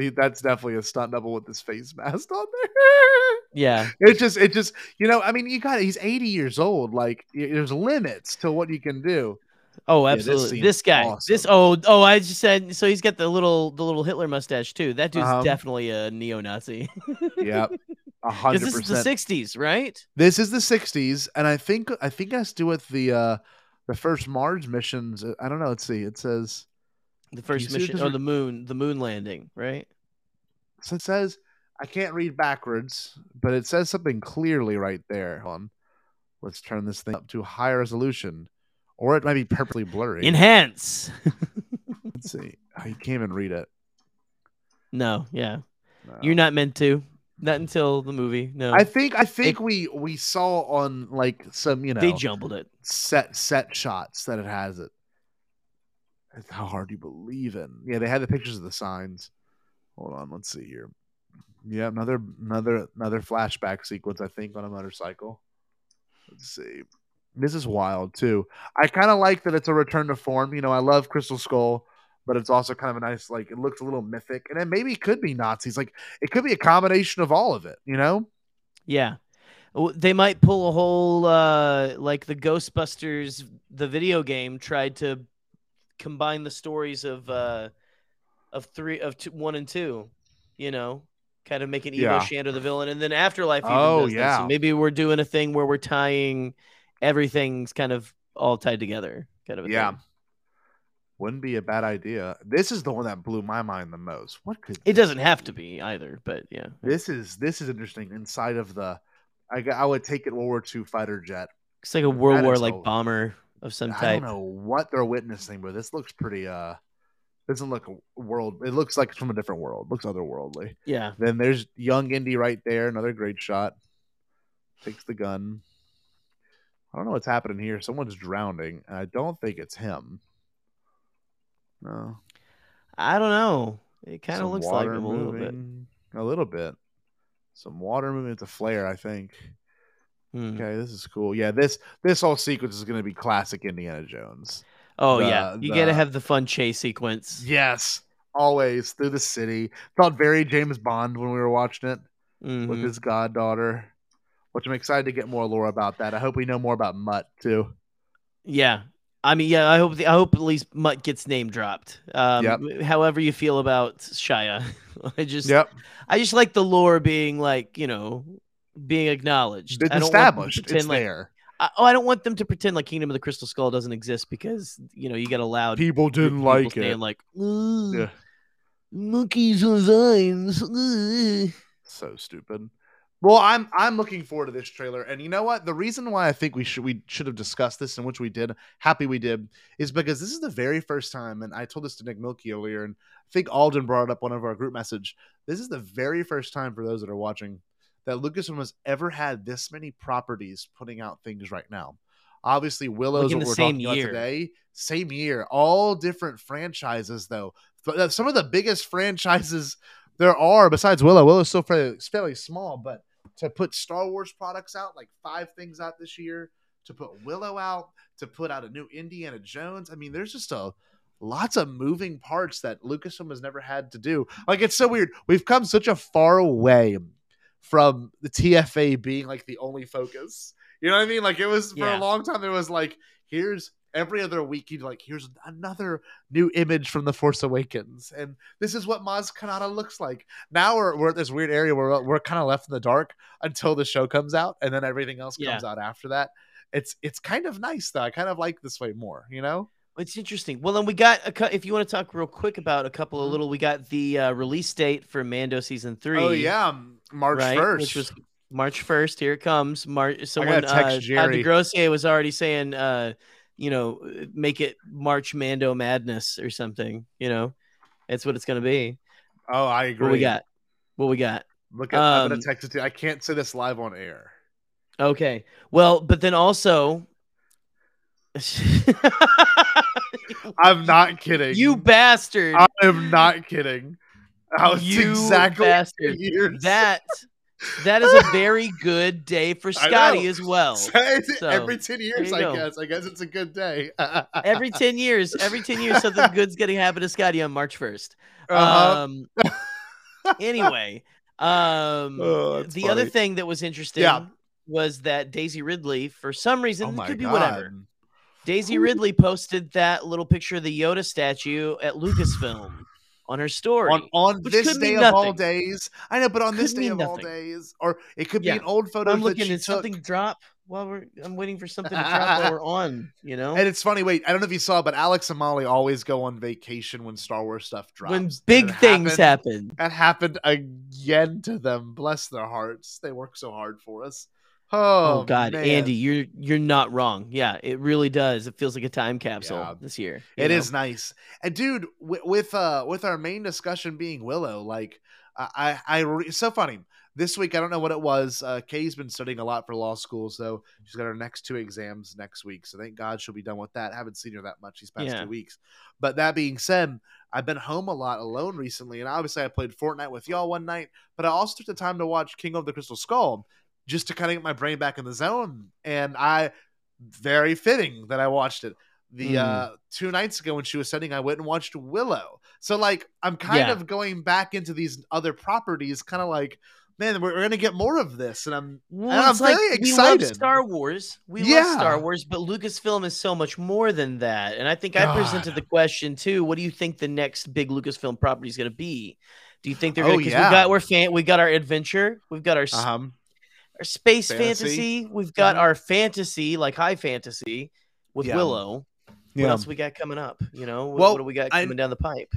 Yeah, that's definitely a stunt double with his face masked on there. Yeah. It's just, it just, you know, I mean, you got, he's 80 years old. Like, there's limits to what you can do. Oh, Yeah, this absolutely. this guy. awesome. This oh oh I just said so he's got the little the little Hitler mustache too. That dude's Uh-huh. definitely a neo-Nazi. Yep. A hundred Because this is the '60s, right? This is the 60s, and I think I think it has to do with the uh the first Mars missions. Uh, I don't know. Let's see. It says The first mission or the moon, the moon landing, right? so it says I can't read backwards, but it says something clearly right there. Hold on. Let's turn this thing up to high resolution, or it might be purposely blurry. Enhance. Let's see. I can't even read it. No, yeah. You're not meant to. Not until the movie. No. I think I think They- we we saw on like some you know They jumbled it. set set shots that it has it. It's how hard do you believe in. Yeah, they had the pictures of the signs. Hold on, let's see here. Yeah, another another another flashback sequence, I think, on a motorcycle. Let's see. This is wild too. I kind of like that it's a return to form. You know, I love Crystal Skull, but it's also kind of a nice, like, it looks a little mythic, and then maybe it could be Nazis. Like, it could be a combination of all of it. You know? Yeah. They might pull a whole uh like the Ghostbusters the video game tried to combine the stories of uh of three of two, one and two, you know, kind of make an Evo Yeah. Shander the villain and then Afterlife even Oh, that. So yeah. maybe we're doing a thing where we're tying everything's kind of all tied together kind of Yeah. thing. Wouldn't be a bad idea. This is the one that blew my mind the most. What could It doesn't have to be either, but yeah. This is this is interesting. Inside of the, I, I would take it World War II fighter jet. It's like a World That War like bomber of some type. I don't know what they're witnessing, but this looks pretty. uh Doesn't look a world. It looks like it's from a different world. looks otherworldly. Yeah. Then there's young Indy right there. Another great shot. Takes the gun. I don't know what's happening here. Someone's drowning. I don't think it's him. No. I don't know. It kind of looks like water him a little bit. A little bit. Some water moving. It's a flare, I think. Hmm. Okay, this is cool. Yeah, this this whole sequence is going to be classic Indiana Jones. Oh The- yeah, you the- gotta have the fun chase sequence. Yes, always through the city. Felt very James Bond when we were watching it with Mhm. his goddaughter, which I'm excited to get more lore about that. I hope we know more about Mutt too. Yeah, I mean, yeah. I hope the, I hope at least Mutt gets name dropped. Um, Yep. However you feel about Shia, I just Yep. I just like the lore being like you know being acknowledged. It's I don't want them to established. It's like- there. I, oh, I don't want them to pretend like Kingdom of the Crystal Skull doesn't exist because you know you get a loud People didn't like it. like Yeah. monkeys on vines. ugh." So stupid. Well, I'm I'm looking forward to this trailer, and you know what? The reason why I think we should we should have discussed this, and which we did, happy we did, is because this is the very first time, and I told this to Nick Milky earlier, and I think Alden brought it up one of our group message. This is the very first time for those that are watching that Lucasfilm has ever had this many properties putting out things right now. Obviously, Willow's Like what we're same talking about year. today. Same year, all different franchises though. Uh, some of the biggest franchises there are besides Willow. Willow's still fairly, fairly small, but to put Star Wars products out, like five things out this year, to put Willow out, to put out a new Indiana Jones. I mean, there's just a lots of moving parts that Lucasfilm has never had to do. Like it's so weird. We've come such a far way from the TFA being like the only focus. You know what I mean? Like it was for Yeah. a long time. There was like here's every other week you'd like here's another new image from the Force Awakens, and this is what Maz Kanata looks like. Now we're we're at this weird area where we're, we're kind of left in the dark until the show comes out, and then everything else comes Yeah. out after that. It's it's kind of nice though. I kind of like this way more. You know? It's interesting. Well, then we got a if you want to talk real quick about a couple Mm-hmm. of little, we got the uh, release date for Mando season three. Oh yeah, March right, first. which was March first. Here it comes. March. Someone, gotta text uh, Jerry. Was already saying, uh, you know, make it March Mando Madness or something. You know, that's what it's gonna be. Oh, I agree. What we got? What we got? Look at I'm Um, gonna text it to you. I can't say this live on air. Okay. Well, but then also, I'm not kidding. you bastard. I am not kidding. Oh, it's you exactly bastard. That that is a very good day for Scotty as well. So, every 10 years, I go. guess. I guess it's a good day. every 10 years, every 10 years, something good's getting happen to Scotty on March 1st. Uh-huh. Um, anyway, um, Oh, the other thing that was interesting Yeah. was that Daisy Ridley, for some reason, Oh could be God. whatever. Daisy Ridley posted that little picture of the Yoda statue at Lucasfilm on her story. on on this day of all days. I know, but on this day of all days, or it could be an old photo I'm looking at something drop while we're. I'm waiting for something to drop while we're on. You know, And it's funny. Wait, I don't know if you saw, but Alex and Molly always go on vacation when Star Wars stuff drops. when big things happened- happen. That happened again to them. Bless their hearts. They work so hard for us. Oh, Oh, God, man. Andy, you're you're not wrong. Yeah, it really does. It feels like a time capsule Yeah. this year. It is nice, and dude, with, with uh with our main discussion being Willow, like I I, I re- it's so funny this week. I don't know what it was. Uh, Kay's been studying a lot for law school, so she's got her next two exams next week. So thank God she'll be done with that. haven't seen her that much these past Yeah. two weeks. But that being said, I've been home a lot alone recently, and obviously I played Fortnite with y'all one night, but I also took the time to watch King of the Crystal Skull just to kind of get my brain back in the zone. And I very fitting that I watched it. The Mm. uh two nights ago when she was studying, I went and watched Willow. So like I'm kind Yeah. of going back into these other properties, kind of like, man, we're, we're gonna get more of this, and I'm Well, and I'm like very we love excited. Star Wars. We Yeah. love Star Wars, but Lucasfilm is so much more than that. And I think I presented the question too. What do you think the next big Lucasfilm property is going to be? Do you think they're Oh, going to? yeah. we got we're fan. We got our adventure. We've got our Uh-huh. Our space Fantasy. fantasy. We've got our fantasy, like high fantasy, with Yeah. Willow. What Yeah. else we got coming up? You know, what, Well, what do we got I- coming down the pipe?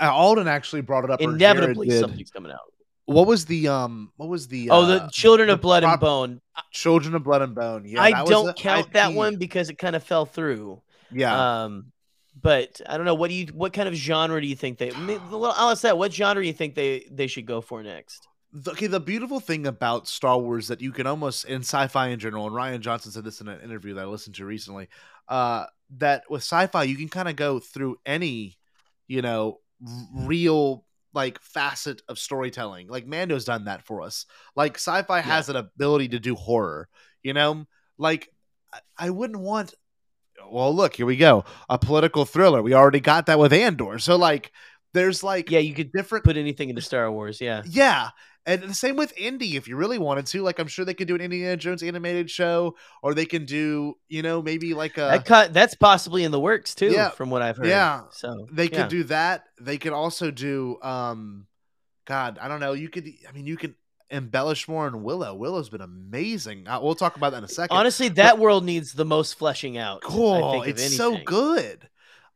Uh, Alden actually brought it up. Inevitably, something's coming out. What was the um? What was the? oh, uh, the Children of the Blood and Bone. Children of Blood and Bone. Yeah, I don't count that one because it kind of fell through. Yeah. Um, but I don't know. What do you? What kind of genre do you think they? I I'll ask that. What genre do you think they they should go for next? The, okay, the beautiful thing about Star Wars that you can almost in sci-fi in general, and Rian Johnson said this in an interview that I listened to recently, uh, that with sci-fi you can kind of go through any, you know, r- real like facet of storytelling. Like Mando's done that for us. Like sci-fi has an ability to do horror. You know, like I, I wouldn't want. Well, look, here we go. A political thriller. We already got that with Andor. So like, there's like yeah, you could different put anything into Star Wars. Yeah, yeah. And the same with Indy, if you really wanted to. Like, I'm sure they could do an Indiana Jones animated show, or they can do, you know, maybe like a. that cut. That's possibly in the works too. Yeah, from what I've heard. Yeah. so they could do that. They could also do, um, God, I don't know. You could, I mean, you can embellish more on Willow. Willow's been amazing. Uh, we'll talk about that in a second. Honestly, that world needs the most fleshing out. I cool. think, of It's so good.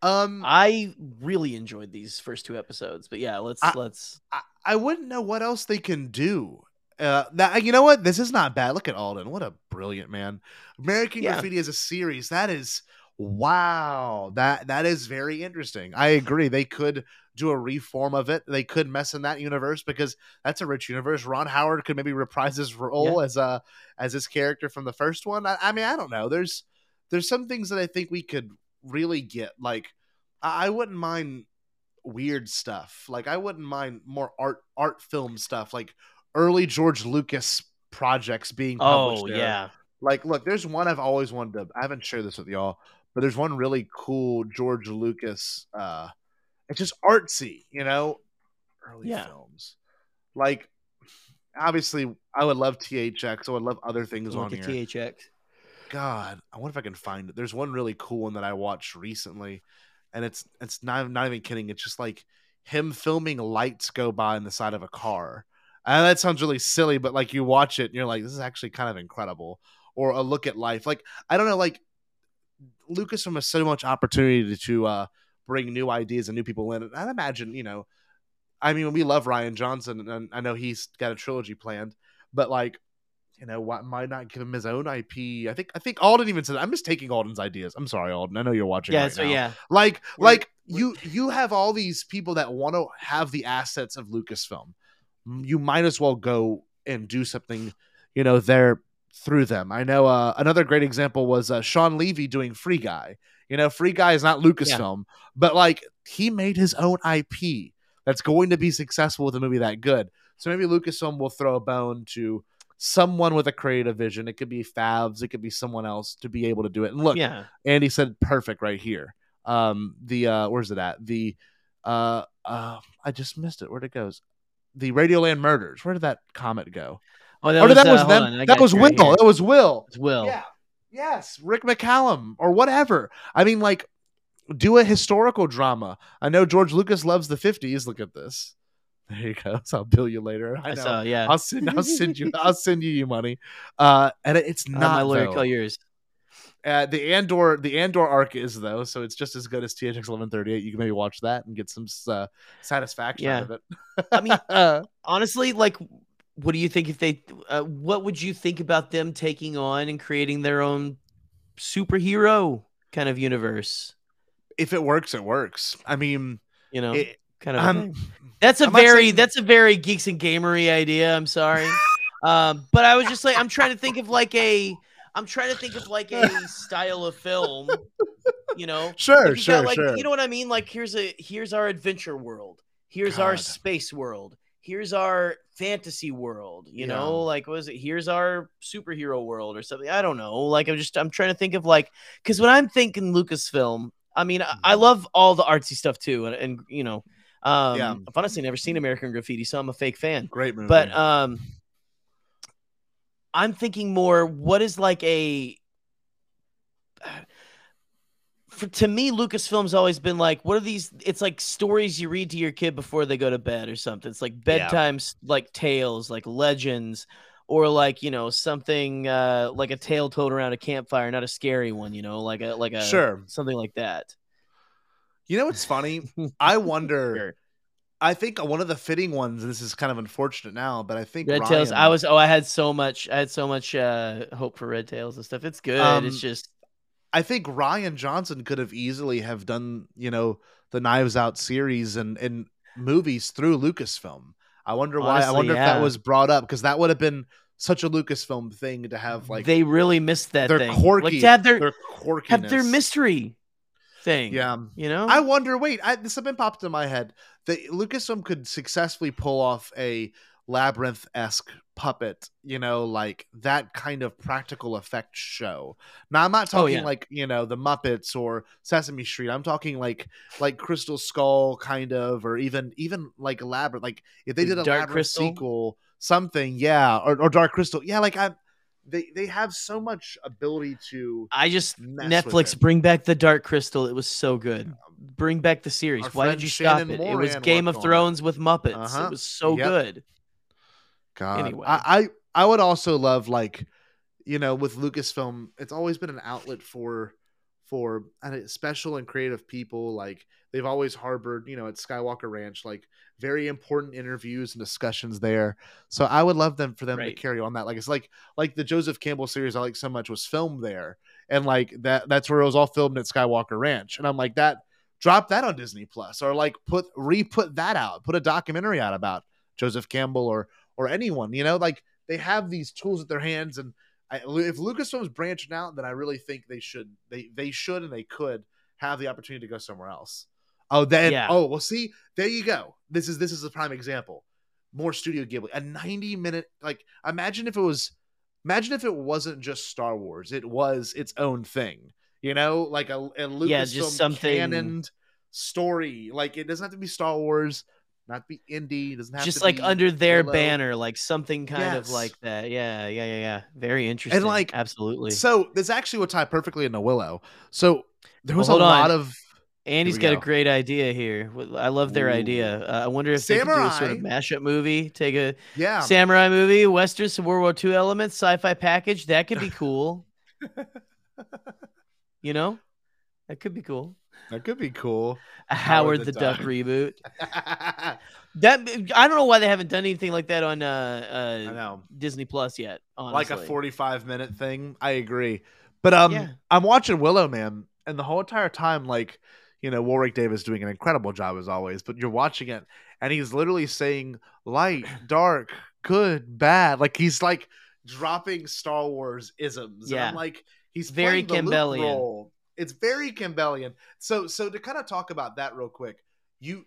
Um, I really enjoyed these first two episodes, but yeah, let's I- let's. I, I wouldn't know what else they can do. Uh, that you know what? This is not bad. Look at Alden. What a brilliant man. American Yeah. Graffiti as a series. That is wow. That that is very interesting. I agree. They could do a reform of it. They could mess in that universe because that's a rich universe. Ron Howard could maybe reprise his role as a as his character from the first one. I, I mean, I don't know. There's there's some things that I think we could really get. Like I, I wouldn't mind weird stuff. Like I wouldn't mind more art art film stuff, like early George Lucas projects being published. Oh there. yeah, Like, look, there's one I've always wanted to. I haven't shared this with y'all, but there's one really cool George Lucas. uh It's just artsy, you know, early Yeah. films. Like, obviously, I would love THX. I would love other things on here. THX. God, I wonder if I can find it. There's one really cool one that I watched recently, and it's it's not not even kidding. It's just like him filming lights go by on the side of a car. And that sounds really silly, but like you watch it and you're like, this is actually kind of incredible. Or a look at life. Like I don't know, like Lucasfilm has so much opportunity to uh, bring new ideas and new people in. And I imagine, you know, I mean, we love Rian Johnson, and I know he's got a trilogy planned, but like, you know, why might not give him his own IP? I think I think Alden even said, "I'm just taking Alden's ideas." I'm sorry, Alden. I know you're watching. Yeah, right so now. yeah. like We're- like you you have all these people that want to have the assets of Lucasfilm. You might as well go and do something, you know, there through them. I know uh, another great example was uh, Shawn Levy doing Free Guy. You know, Free Guy is not Lucasfilm, but like he made his own IP. that's going to be successful with a movie that good. So maybe Lucasfilm will throw a bone to someone with a creative vision. It could be Favs, it could be someone else to be able to do it. And look, Yeah. Andy said perfect right here. Um, the uh, where's it at? The uh, uh, I just missed it. Where'd it goes? The Radioland Murders. Where did that comment go? Oh, that Or was, that uh, was them. on, that was Will. right. That was Will. It's Will. Yeah. Yes, Rick McCallum or whatever. I mean, like, do a historical drama. I know George Lucas loves the '50s. Look at this. There you go. So I'll bill you later. I, I know. saw, yeah. I'll send. I'll send you. I'll send you your money. Uh, and it's not have my lawyer though. call yours. Uh, the Andor, the Andor arc is though, so it's just as good as THX 1138. You can maybe watch that and get some uh, satisfaction out of it. I mean, honestly, like, what do you think if they? Uh, what would you think about them taking on and creating their own superhero kind of universe? If it works, it works. I mean, You know, it- kind of. um. That's a I'm very saying- that's a very geeks and gamery idea. I'm sorry, um, but I was just like I'm trying to think of like a I'm trying to think of like a style of film. You know, Sure, you got, sure, like, sure. You know what I mean? Like here's a here's our adventure world. Here's our space world. Here's our fantasy world. You Yeah. know, like was it? Here's our superhero world or something. I don't know. Like I'm just I'm trying to think of like because when I'm thinking Lucasfilm, I mean I, I love all the artsy stuff too, and, and you know, um, Yeah. I've honestly never seen American Graffiti, so I'm a fake fan. Great movie. But um, I'm thinking more. What is like a for to me, Lucasfilm's always been like, what are these? It's like stories you read to your kid before they go to bed or something. It's like bedtime, s like tales, like legends, or like you know something uh, like a tale told around a campfire, not a scary one. You know, like a like a Sure. something like that. You know what's funny? I wonder. I think one of the fitting ones. This is kind of unfortunate now, but I think Red Tails. I was oh, I had so much, I had so much uh, hope for Red Tails and stuff. It's good. Um, it's just I think Rian Johnson could have easily have done, you know, the Knives Out series and and movies through Lucasfilm. I wonder why. I Honestly, wonder if that was brought up because that would have been such a Lucasfilm thing to have like they really missed that their thing. quirky, like to have their, their have their mystery thing. Yeah, you know. I wonder. Wait, I, this has been popped in my head that Lucasfilm could successfully pull off a labyrinth esque puppet. You know, like that kind of practical effect show. Now, I'm not Oh, talking yeah. like you know the Muppets or Sesame Street. I'm talking like like Crystal Skull kind of, or even even like labyrinth. Like if they did a Dark labyrinth Crystal? sequel, something, yeah, or, or Dark Crystal, yeah. Like I. They, they have so much ability to I just Netflix bring back the Dark Crystal. It was so good. Bring back the series. Our Why did you stop Shannon it? It was Game of worked on it. Thrones with Muppets. Uh-huh. It was so Yep. good. God, Anyway. I, I I would also love like, you know, with Lucasfilm, it's always been an outlet for for special and creative people. Like they've always harbored, you know, at Skywalker Ranch, like very important interviews and discussions there. So I would love them for them Right. to carry on that. Like it's like like the Joseph Campbell series I like so much was filmed there, and like that that's where it was all filmed at Skywalker Ranch, and I'm like that. Drop that on Disney Plus, or like put re-put that out, put a documentary out about Joseph Campbell or or anyone. You know, like they have these tools at their hands, and I, if Lucasfilm's branching out, then I really think they should they they should and they could have the opportunity to go somewhere else. Oh, then Yeah. oh well, see there you go. This is this is a prime example. More Studio Ghibli, a ninety minute like imagine if it was imagine if it wasn't just Star Wars, it was its own thing. You know, like a, a Lucasfilm Yeah, just something- canon story. Like it doesn't have to be Star Wars, not be indie. It doesn't have to Just like under their Willow. banner, like something kind of like that. Yeah, yeah, yeah, yeah. Very interesting. And like absolutely. So this actually would tie perfectly into Willow. So there Well, was a hold on. lot of Andy's got a great idea here. I love their Ooh. idea. Uh, I wonder if they could do a sort of mashup movie. Take a Yeah. samurai movie, western, some World War II elements, sci-fi package. That could be cool. you know, that could be cool. that could be cool. A Howard, the, Duck, reboot. That I don't know why they haven't done anything like that on uh, uh I know. Disney Plus yet. Honestly. Like a 45 minute thing. I agree. But um Yeah. I'm watching Willow Man and the whole entire time like you know Warwick Davis doing an incredible job as always, but you're watching it and he's literally saying light, dark, good, bad. Like he's like dropping Star Wars isms. And Yeah. I'm like he's Very Campbellian. It's very Campbellian. So so to kind of talk about that real quick, you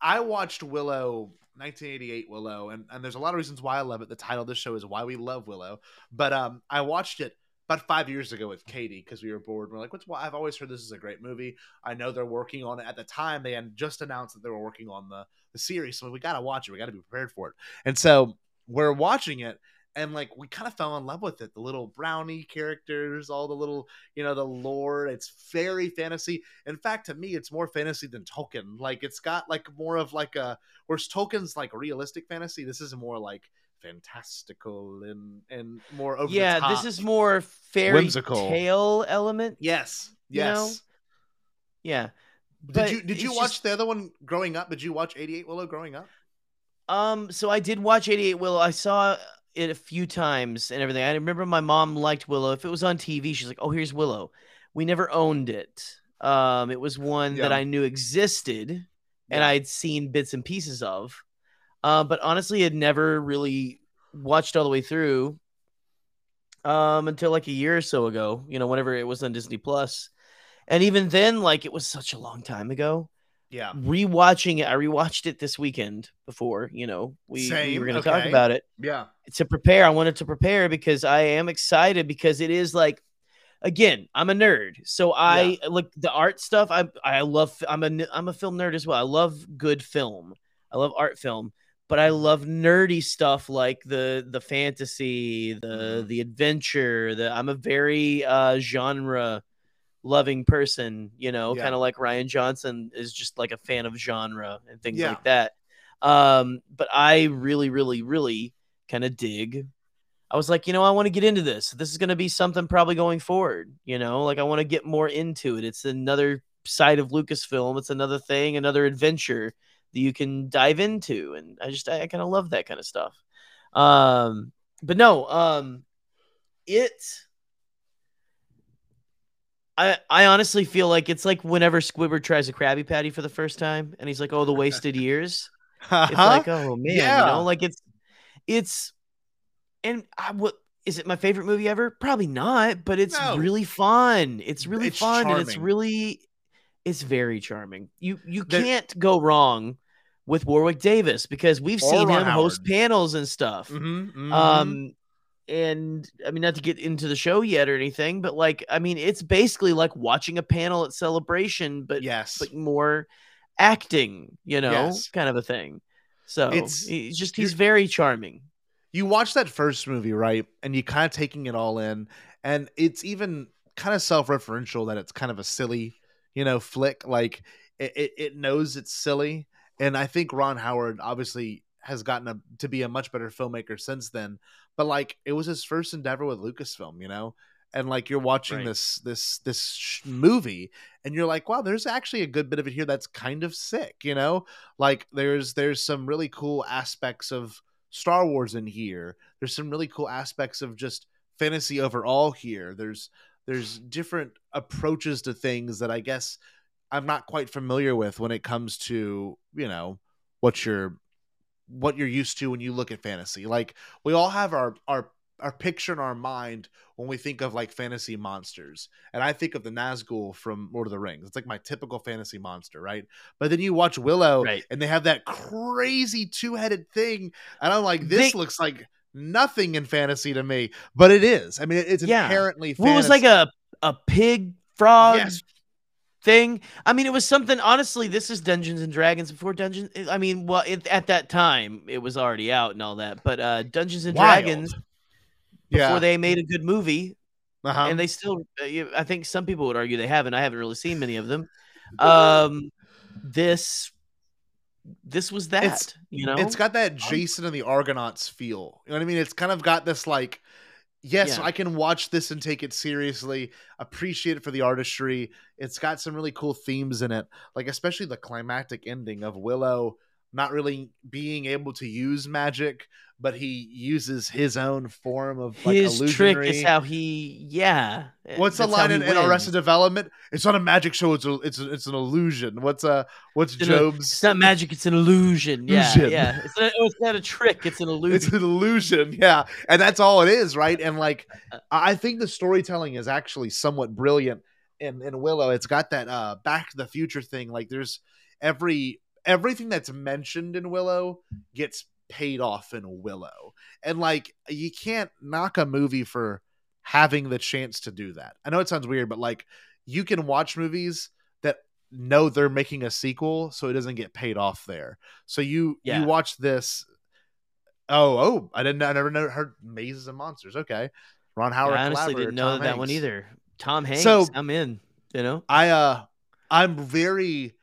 I watched Willow 1988 Willow and, and there's a lot of reasons why I love it. The title of the show is Why We Love Willow. But um I watched it about five years ago with Katie because we were bored. We're like, what's why I've always heard this is a great movie. I know they're working on it. At the time, they had just announced that they were working on the, the series. So we gotta watch it. We gotta be prepared for it. And so we're watching it and like we kind of fell in love with it the little brownie characters all the little you know the lore it's very fantasy in fact to me it's more fantasy than tolkien like it's got like more of like a whereas tolkien's like realistic fantasy this is more like fantastical and and more over the yeah, top, this is more fairy whimsical. tale element. yes you yes know? Yeah. did But you did you watch just- the other one growing up did you watch 88 willow growing up Um, so I did watch 88 Willow. I saw it a few times and everything. I remember my mom liked Willow. If it was on TV, she's like, "Oh, here's Willow." We never owned it. Um, it was one that I knew existed and I'd seen bits and pieces of. Uh, but honestly, had never really watched all the way through. Um, until like a year or so ago, you know, whenever it was on Disney Plus. And even then, like it was such a long time ago yeah rewatching it. I rewatched it this weekend before, you know, we, we were going to talk about it. yeah To prepare, I wanted to prepare because I am excited because it is like, again, I'm a nerd. So I like the art stuff. I, I love, I'm a, I'm a film nerd as well. I love good film. I love art film, but I love nerdy stuff like the, the fantasy, the, the adventure, the, I'm a very, uh, genre loving person, you know, Yeah. kind of like Rian Johnson is just like a fan of genre and things Yeah. like that. Um, but I really, really, really kind of dig. I was like, you know, I want to get into this. This is going to be something probably going forward, you know, like I want to get more into it. It's another side of Lucasfilm. It's another thing, another adventure that you can dive into. And I just, I kind of love that kind of stuff. Um, but no, um, it, I, I honestly feel like it's like whenever Squidward tries a Krabby Patty for the first time, and he's like, "Oh, the wasted years." It's like, oh man, Yeah. you know, like it's, it's, and I what is it my favorite movie ever? Probably not, but it's No. really fun. It's really It's fun, and it's really, it's very charming. You you There- can't go wrong with Warwick Davis because we've Or seen Ron him host panels and stuff. Mhm, Um, and I mean, not to get into the show yet or anything, but like, I mean, it's basically like watching a panel at Celebration, but yes but more acting, you know, Yes. kind of a thing. So It's- he's just he's very charming. you watch that first movie, right? And you are kind of taking it all in, and it's even kind of self-referential that it's kind of a silly, you know, flick. Like it, it, it knows it's silly, and I think Ron Howard obviously has gotten a, to be a much better filmmaker since then. But like, it was his first endeavor with Lucasfilm, you know. And like you're watching Right. this this this sh- movie, and you're like, wow, there's actually a good bit of it here that's kind of sick, you know. Like there's there's some really cool aspects of Star Wars in here. There's some really cool aspects of just fantasy overall here. There's there's different approaches to things that I guess I'm not quite familiar with when it comes to, you know, what you're what you're used to when you look at fantasy. Like we all have our our our picture in our mind when we think of like fantasy monsters. And I think of the Nazgul from Lord of the Rings. It's like my typical fantasy monster, right? But then you watch Willow Right. and they have that crazy two-headed thing and I'm like this They- looks like nothing in fantasy to me, but it is. I mean, it's Yeah. inherently Well, it was like a a pig frog Yes. Thing. I mean, it was something. Honestly, this is Dungeons and Dragons before Dungeons. I mean, well, it, at that time it was already out and all that, but uh, Dungeons and Wild. Dragons Yeah. before they made a good movie, Uh-huh. and they still. uh, I think some people would argue they haven't. I haven't really seen many of them. Um, this this was that. It's- you know, It's got that Jason and the Argonauts feel. You know what I mean? It's kind of got this like, yes, Yeah. I can watch this and take it seriously, appreciate it for the artistry. It's got some really cool themes in it, like especially the climactic ending of Willow not really being able to use magic, but he uses his own form of like his trick is how he. Yeah. What's the line in, in. Arrested Development? It's not a magic show. It's a, it's a, it's an illusion. What's uh what's It's an- Job's? It's not magic. It's an illusion. Yeah, Illusion. yeah. It's not, oh, it's not a trick. It's an illusion. It's an illusion, yeah, and that's all it is, right? And like, I I think the storytelling is actually somewhat brilliant in in Willow. It's got that uh Back to the Future thing. Like, there's every everything that's mentioned in Willow gets paid off in Willow. And like you can't knock a movie for having the chance to do that. I know it sounds weird, but like you can watch movies that know they're making a sequel so it doesn't get paid off there. So you Yeah. you watch this Oh, oh, I didn't I never know, heard Mazes and Monsters. Okay. Ron Howard I honestly didn't know Tom that one either. Tom Hanks. So- I'm in. You know. I uh I'm very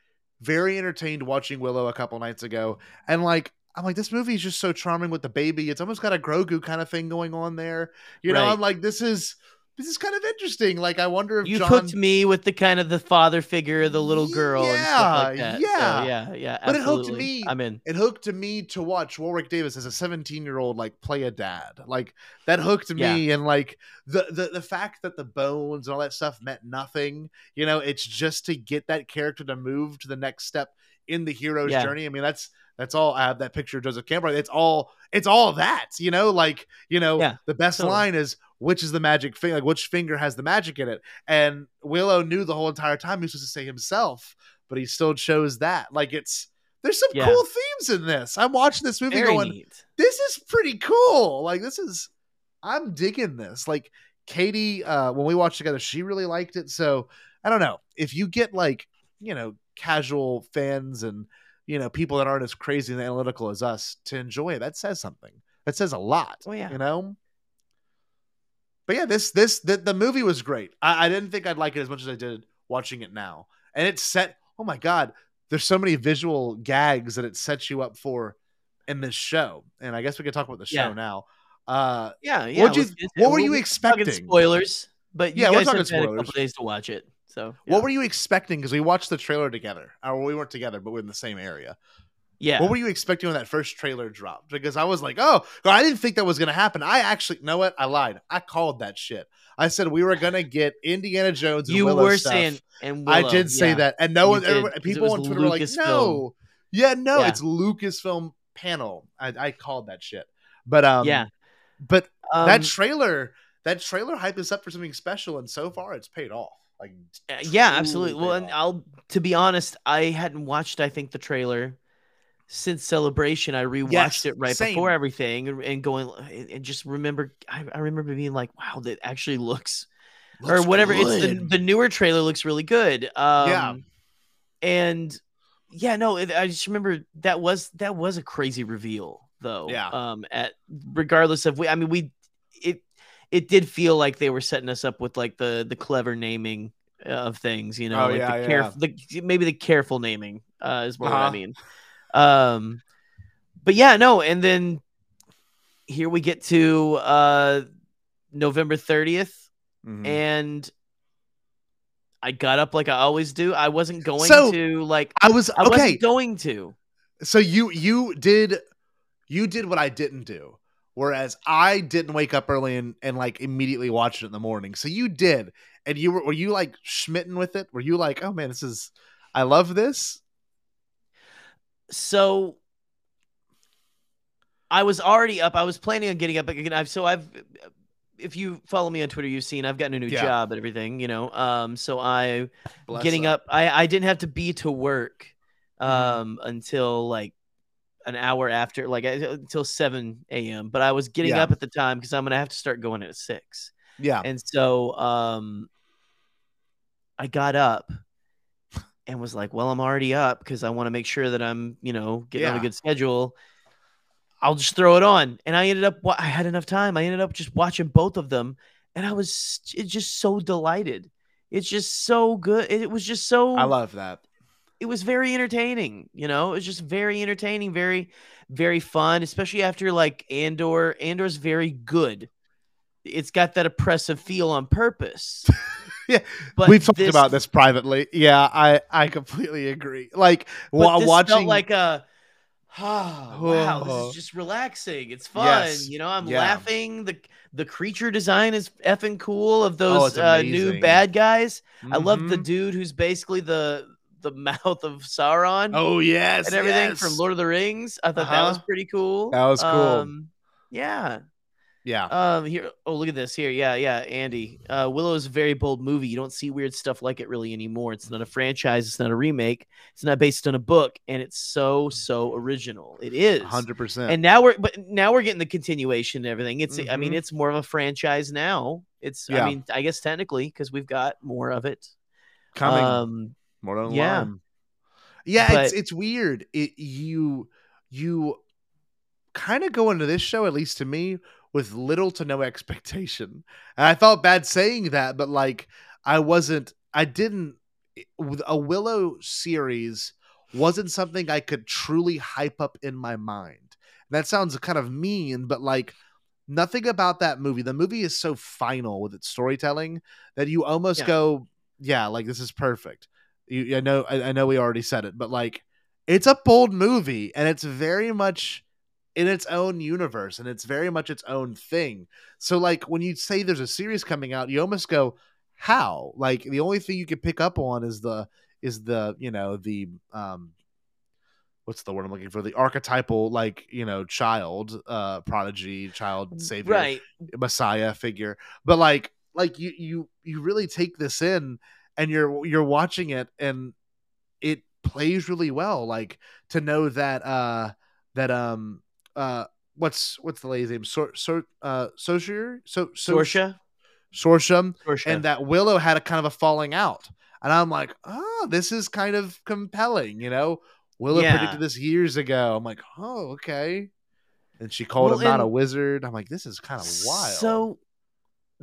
very entertained watching Willow a couple nights ago and like I'm like this movie is just so charming with the baby. It's almost got a Grogu kind of thing going on there. You know, Right. I'm like this is this is kind of interesting. Like I wonder if You John hooked me with the kind of the father figure, the little girl, and stuff like Yeah. So, yeah. yeah, yeah. But it hooked me. I'm in. It hooked me to watch Warwick Davis as a 17 year old like play a dad. Like that hooked me, and like the, the the fact that the bones and all that stuff meant nothing. You know, it's just to get that character to move to the next step in the hero's Yeah. journey. I mean, that's that's all. I have that picture of Joseph Campbell. It's all it's all that. You know, like you know, Yeah, the best totally. line is which is the magic finger, like which finger has the magic in it. And Willow knew the whole entire time he was supposed to say himself, but he still chose that. Like it's there's some Yeah. cool themes in this. I'm watching this movie Very going, neat. this is pretty cool. Like this is I'm digging this. Like Katie, uh, when we watched together, she really liked it. So I don't know if you get like you know casual fans and you know people that aren't as crazy and analytical as us to enjoy it. That says something. That says a lot. Oh, yeah. you know. But yeah, this this the, the movie was great. I, I didn't think I'd like it as much as I did watching it now, and it set. Oh my god, there's so many visual gags that it sets you up for in this show. And I guess we could talk about the show Yeah. now. Uh, Yeah, yeah. What'd you, let's get into it. what were We'll- you expecting? Spoilers, but you Yeah, we're talking had a spoilers. couple days to watch it. So What were you expecting? Because we watched the trailer together. Or we weren't together, but we're in the same area. Yeah, What were you expecting when that first trailer dropped? Because I was like, oh, I didn't think that was going to happen. I actually, know what? I lied. I called that shit. I said we were going to get Indiana Jones and you Willow were stuff. saying, and I did say yeah. that. And no one, did, everyone, 'cause it people on Twitter were like, no. Yeah, no, Yeah. it's Lucasfilm panel. I, I called that shit. But, um, Yeah. But Um, that trailer, that trailer hype us up for something special. And so far, it's paid off. Like, Uh, yeah, absolutely. Well, off. and I'll to be honest, I hadn't watched I think the trailer since Celebration. I rewatched Yes, it right same. before everything and, and going and and just remember. I, I remember being like, "Wow, that actually looks." or Looks whatever. It's the, the newer trailer looks really good. Um, Yeah. and yeah, no, it, I just remember that was that was a crazy reveal though. Yeah. Um, at regardless of we, I mean, we it it did feel like they were setting us up with like the the clever naming of things, you know, Oh, like yeah, the yeah. the maybe the careful naming uh, is what I Uh-huh. mean. Um, but yeah, no, and then here we get to uh November 30th Mhm. and I got up like I always do. I wasn't going So, to like I was I okay. wasn't going to. So you you did you did what I didn't do. Whereas I didn't wake up early and, and like immediately watch it in the morning. So you did. And you were were you like schmitten with it? Were you like, oh man, this is I love this? So I was already up. I was planning on getting up again. I've so I've if you follow me on Twitter, you've seen I've gotten a new Yeah. job and everything, you know. Um so I Bless getting up. I I didn't have to be to work Mm-hmm. um until like an hour after like until 7 a.m. But I was getting Yeah. up at the time because I'm gonna have to start going at six. Yeah. And so um I got up and was like, well, I'm already up because I want to make sure that I'm, you know, getting on a good schedule. I'll just throw it on. And I ended up I had enough time. I ended up just watching both of them and I was just so delighted. It's just so good. It was just so I love that. it was very entertaining. You know, it was just very entertaining, very, very fun, especially after like Andor. Andor's very good. It's got that oppressive feel on purpose. Yeah. But We've talked this- about this privately. Yeah, I I completely agree. Like But while watching felt like a ah, wow, this Oh. is just relaxing. It's fun. Yes. You know, I'm Yeah. laughing. The the creature design is effing cool of Oh, those it's uh, new bad guys. I love the Mhm. dude who's basically the the mouth of Sauron. Oh yes. and everything yes. from Lord of the Rings. I thought that was Uh-huh. pretty cool. That was cool. Um, yeah. Yeah. Um. Here. Oh, look at this. Here. Yeah. Yeah. Andy. Uh, Willow is a very bold movie. You don't see weird stuff like it really anymore. It's not a franchise. It's not a remake. It's not based on a book, and it's so so original. It is. 100%. And now we're but now we're getting the continuation and everything. It's. I mean, Mhm. it's more of a franchise now. It's. I mean, I guess technically because we've got more of it Coming. Um. More the yeah. Yeah, it's it's weird. It you you kind of go into this show, at least to me, with little to no expectation. And I felt bad saying that, but like I wasn't I didn't eh, with a Willow series wasn't something I could truly hype up in my mind. And that sounds kind of mean, but like nothing about that movie. The movie is so final with its storytelling that you almost Yeah. go, yeah, like this is perfect. You, I know, I, I know we already said it, but like it's a bold movie and it's very much in its own universe and it's very much its own thing. So like when you say there's a series coming out, you almost go, how? Like the only thing you can pick up on is the is the you know the um what's the word I'm looking for the archetypal like you know child uh prodigy child savior Right. messiah figure but like like you you you really take this in and you're you're watching it and it plays really well like to know that uh that um uh what's what's the lady's name so so uh Soshir so so Sorsha? Sorsham Sorsha. and that Willow had a kind of a falling out and I'm like oh this is kind of compelling you know Willow Yeah. predicted this years ago I'm like oh okay and she called Well, him not a wizard I'm like this is kind of wild So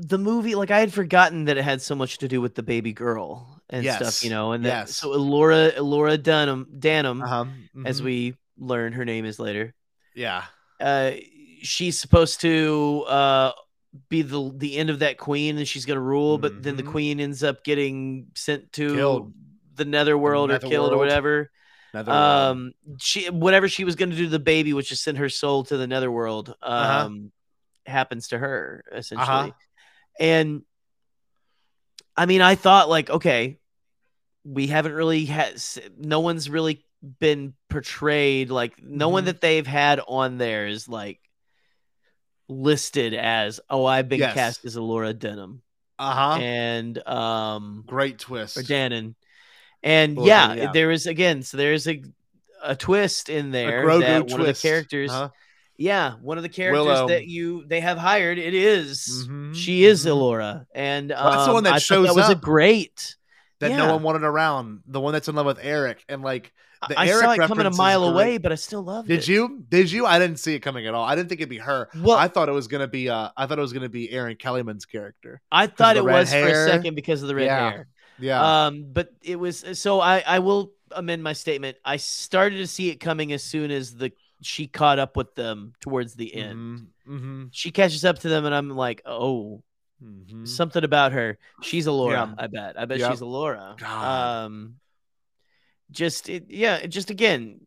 the movie, like I had forgotten that it had so much to do with the baby girl and Yes. stuff, you know, and that Yes. so Elora Elora Dunham Danham, Uh-huh. as Mhm. we learn her name is later. Yeah Uh she's supposed to uh be the the end of that queen and she's gonna rule, but then the queen ends up getting sent to Mm-hmm. Killed. the netherworld or killed or whatever. Netherworld. Um she whatever she was gonna do to the baby, which is send her soul to the netherworld, um Uh-huh. happens to her essentially. Uh-huh. And I mean, I thought like, okay, we haven't really had no one's really been portrayed like no one Mhm. that they've had on there is like listed as oh I've been Yes. cast as Alora Denham uh-huh and um great twist or Dannon and Well, yeah, yeah. there is again so there's a a twist in there that one of the twist, characters huh? yeah one of the characters Willow. that you they have hired it is Mhm, she is Elora and Well, that's the um, one that I shows that was a up. great that yeah. no one wanted around the one that's in love with Eric and like the I Eric saw it coming a mile away but I still loved Did it Did you? Did you? I didn't see it coming at all. I didn't think it'd be her. Well- I thought it was gonna be. Uh, I thought it was gonna be Erin Kellyman's character. I thought it was for a second because of the red Yeah. hair. Yeah. Um, but it was so I I will amend my statement. I started to see it coming as soon as the she caught up with them towards the end. Mm-hmm. She catches up to them, and I'm like, oh, Mm-hmm. something about her. She's Elora. Yeah. I bet. I bet Yep. she's Elora. God. Um, just it, yeah. Just again,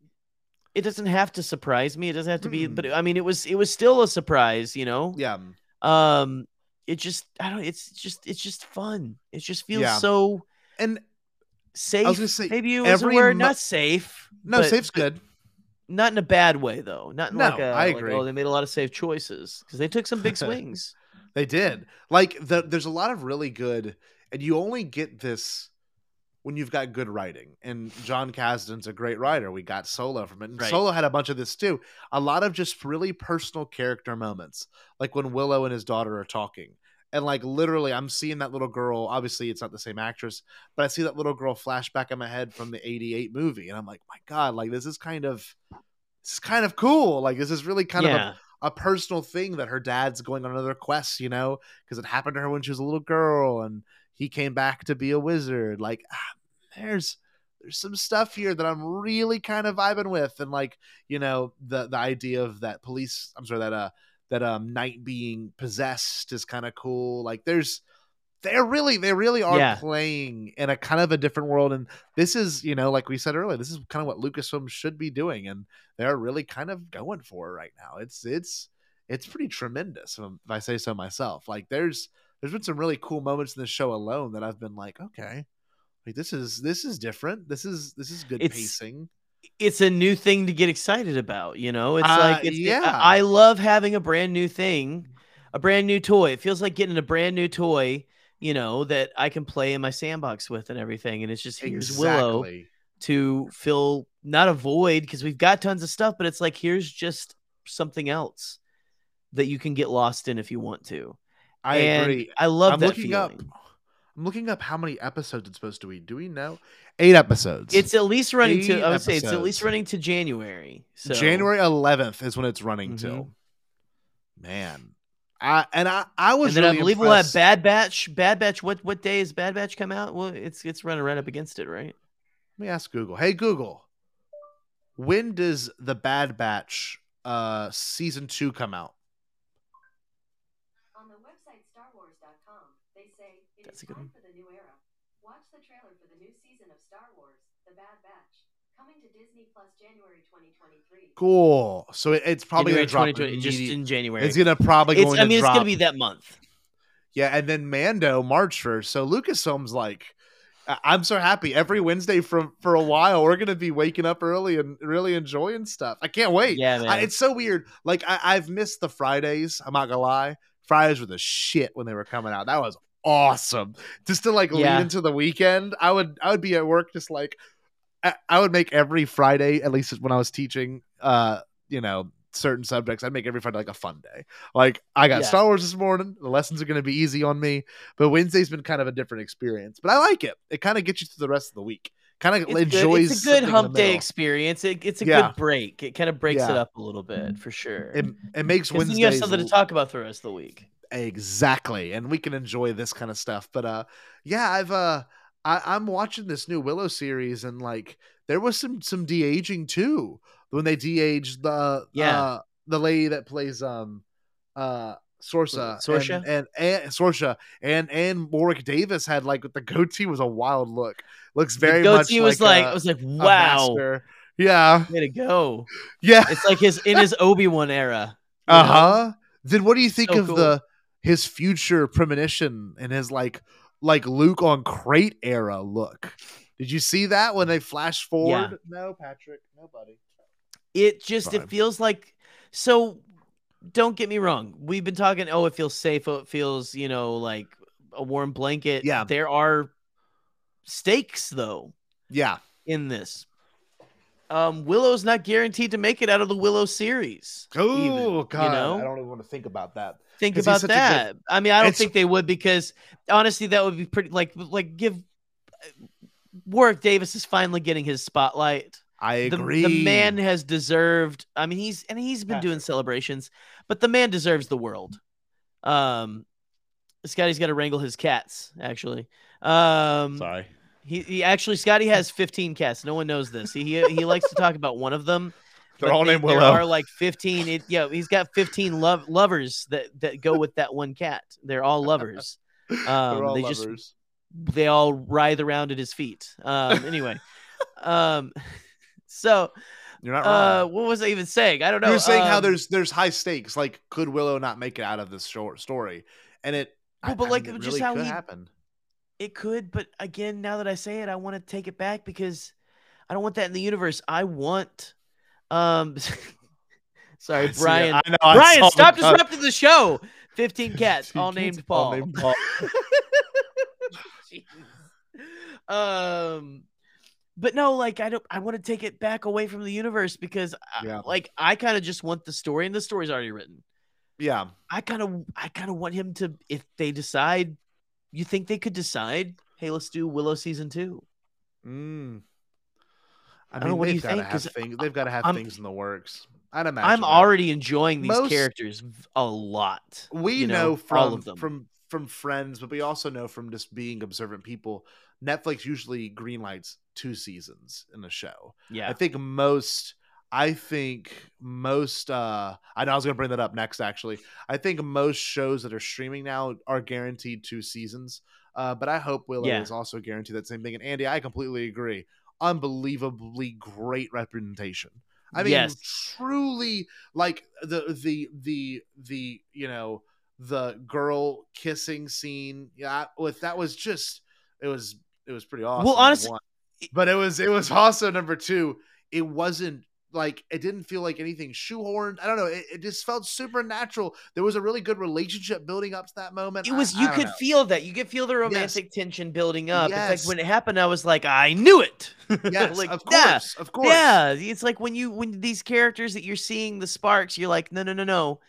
it doesn't have to surprise me. It doesn't have to be. But I mean, it was it was still a surprise. You know. Yeah. Um, it just I don't. It's just it's just fun. It just feels Yeah. so and safe. gonna say, maybe it was a word. mo- not safe. No, but- safe's good. Not in a bad way though. Not in No, like a. I like, agree. oh, they made a lot of safe choices because they took some big swings. They did. Like the, there's a lot of really good, and you only get this when you've got good writing. And Jon Kasdan's a great writer. We got Solo from it. And Right. Solo had a bunch of this too. A lot of just really personal character moments, like when Willow and his daughter are talking. And like literally, I'm seeing that little girl. Obviously, it's not the same actress, but I see that little girl flash back in my head from the '88 movie, and I'm like, my god, like this is kind of, this is kind of cool. Like this is really kind Yeah. of a, a personal thing that her dad's going on another quest, you know, because it happened to her when she was a little girl, and he came back to be a wizard. Like, ah, there's there's some stuff here that I'm really kind of vibing with, and like, you know, the the idea of that police. I'm sorry that uh that um knight being possessed is kind of cool. Like, there's they're really they really are Yeah. playing in a kind of a different world and this is you know like we said earlier this is kind of what lucasfilm should be doing and they're really kind of going for right now it's it's it's pretty tremendous if i say so myself like there's there's been some really cool moments in the show alone that i've been like okay like this is this is different this is this is good It's- pacing it's a new thing to get excited about. You know, it's Uh, like it's, yeah. I I love having a brand new thing. a brand new toy. It feels like getting a brand new toy, you know, that I can play in my sandbox with and everything. And it's just here's Willow to fill not a void because we've got tons of stuff, but it's like here's just something else that you can get lost in if you want to. I And agree. I love I'm that looking up. I'm looking up how many episodes it's supposed to be. Do we know? Eight episodes. It's at least running Eight to I would say it's at least running to January. So January 11th is when it's running till. Man, I and I I was and then really I believe we'll have Bad Batch. Bad Batch. What what day is Bad Batch come out? Well, it's it's running right up against it, right? Let me ask Google. Hey Google, when does the Bad Batch uh season two come out? On the website StarWars.com, they say it That's a good time one. for the new era. Watch the trailer for the new season of Star Wars: The Bad Batch, coming to Disney Plus January 2023. Cool. So it, it's probably gonna drop 2020, just in January. It's gonna probably It's- going I to mean, it's drop. gonna be that month. Yeah, and then Mando March first. So Lucasfilm's like, I- I'm so happy. Every Wednesday from for a while, we're gonna be waking up early and really enjoying stuff. I can't wait. Yeah, I- it's so weird. Like I, I've missed the Fridays. I'm not gonna lie. Fridays were the shit when they were coming out. That was awesome. Just to like Yeah. lead into the weekend. I would I would be at work just like I, I would make every Friday, at least when I was teaching uh, you know, certain subjects, I'd make every Friday like a fun day. Like I got Yeah. Star Wars this morning. The lessons are gonna be easy on me. But Wednesday's been kind of a different experience. But I like it. It kind of gets you through the rest of the week. Kind of It's good. enjoys It's a good something in the hump day experience. It, it's a Yeah. good break. It kind of breaks it up a little bit for sure. It, it makes Wednesdays you have something to talk about for the rest of the week. Exactly and we can enjoy this kind of stuff but uh yeah i've uh I, i'm watching this new willow series and like there was some some de-aging too when they de-aged the Yeah. uh, the lady that plays um uh Sorsa Sorsha? and, and and Sorsha and and Warwick Davis had like the goatee was a wild look. Looks The very much goatee was like like- a- was like, wow. Yeah. Way to go. Yeah. It's like his in his Obi Wan era. Uh huh. Then what do you think So of cool. the his future premonition and his like like Luke on Crait era look? Did you see that when they flash forward? No, Patrick, nobody. It just Fine. it feels like so. Don't get me wrong. We've been talking. Oh, it feels safe. Oh, it feels you know like a warm blanket. Yeah. There are stakes though Yeah. in this. Um, Willow's not guaranteed to make it out of the Willow series. Oh even, God, you know? I don't even want to think about that. Think 'Cause he's about such a good- that. I mean, I don't It's- think they would because honestly, that would be pretty like like give Warwick Davis is finally getting his spotlight. I The- agree. The, man has deserved. I mean, he's and he's been doing celebrations, but the man deserves the world. Um, Scotty's got to wrangle his cats. Actually, um, Sorry. He, he actually Scotty has 15 cats. No one knows this. He he, he likes to talk about one of them. They're all named There Willow. are like 15. It, yeah, he's got 15 love lovers that that go with that one cat. They're all lovers. Um, They're all they lovers. just they all writhe around at his feet. Um, anyway, um, so You're not uh, what was I even saying? I don't know. You're saying how Um, there's there's high stakes. Like, could Willow not make it out of this short story? And it, Well, but I like, mean, just really how he- happen. It could, but again, now that I say it, I want to take it back because I don't want that in the universe. I want um sorry, I. Brian. I know, I Brian, the stop disrupting the show. 15 cats, all named all Paul. named Paul. um but no, like I don't I want to take it back away from the universe because I- Yeah. like I kind of just want the story and the story's already written. Yeah. I kind of I kind of want him to if they decide you think they could decide, hey, let's do Willow season 2. Mm. I, I mean, know, what do they've you got to think? have things. They've got to have I'm- things in the works. I'd imagine. I'm that. already enjoying these Most- characters a lot. We you know, from of them. from from friends, but we also know from just being observant people. Netflix usually greenlights two seasons in a show. Yeah. I think most. I think most. uh I know I was going to bring that up next. Actually, I think most shows that are streaming now are guaranteed two seasons. Uh, but I hope Willow Yeah. is also guaranteed that same thing. And Andy, I completely agree. Unbelievably great representation. I mean, Yes. truly like the the the the you know the girl kissing scene. Yeah, with that was just it was it was pretty awesome. number honestly- one. but it was it was also number two. It wasn't like it didn't feel like anything shoehorned. I don't know. It, it just felt supernatural. There was a really good relationship building up to that moment. It was I- I you don't could know. feel that. You could feel the romantic tension building up. It's like when it happened, I was like, I knew it. Yes, like, of yeah, course, of course. Yeah, it's like when you when these characters that you're seeing the sparks, you're like, no, no, no, no.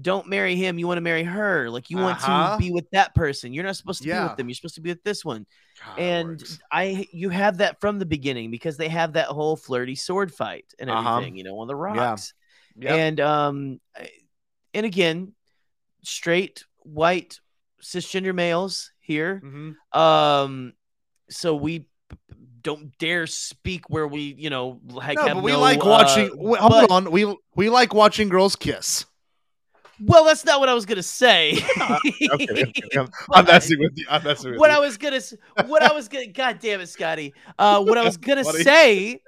Don't marry him. You want to marry her. Like you want Uh-huh. to be with that person. You're not supposed to be with them. You're supposed to be with this one. God, and. I, you have that from the beginning because they have that whole flirty sword fight and Uh-huh. everything. You know, on the rocks. Yep. And um, and again, straight white cisgender males here. Mm-hmm. Um, so we don't dare speak where we, you know, like No, but we no, like uh, watching. wait, hold but- on, we we like watching girls kiss. Well, that's not what I was gonna say. Okay, I'm, I'm messing with you. I'm messing with what you. I was gonna, what I was gonna, God damn it, Scotty. Uh, what I was gonna say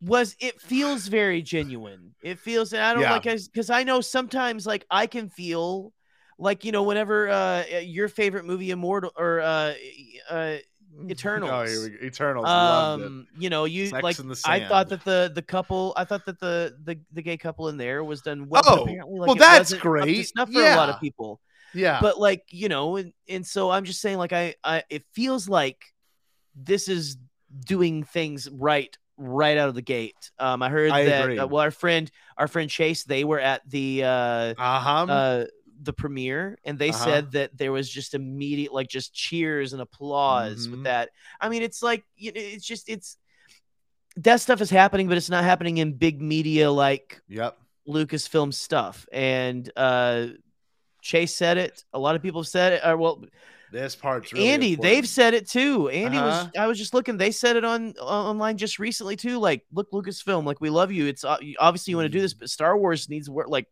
was it feels very genuine. It feels, and I don't Yeah. like, because I know sometimes like I can feel like you know whenever uh your favorite movie Immortal or uh uh Eternals. Oh, here we. Eternals. loved it. Um, you know, you Sex like. in the I thought that the the couple, I thought that the the the gay couple in there was done well. but Oh, apparently, like, well, it that's wasn't great. snuff for a lot of people. Yeah. But like you know, and, and so I'm just saying, like I, I, it feels like this is doing things right right out of the gate. Um, I heard I that. agree. Uh, well, our friend, our friend Chase, they were at the uh, uh-huh. uh the premiere, and they Uh-huh. said that there was just immediate, like, just cheers and applause Mhm. with that. I mean, it's like you know, it's just it's that stuff is happening, but it's not happening in big media like Yep. Lucasfilm stuff. And uh Chase said it. A lot of people have said it. Or well, This part's really Andy, important. they've said it too. Andy Uh-huh. was. I was just looking. They said it on online just recently too. Like, look, Lucasfilm, like we love you. It's uh, obviously you want to do this, but Star Wars needs work. Like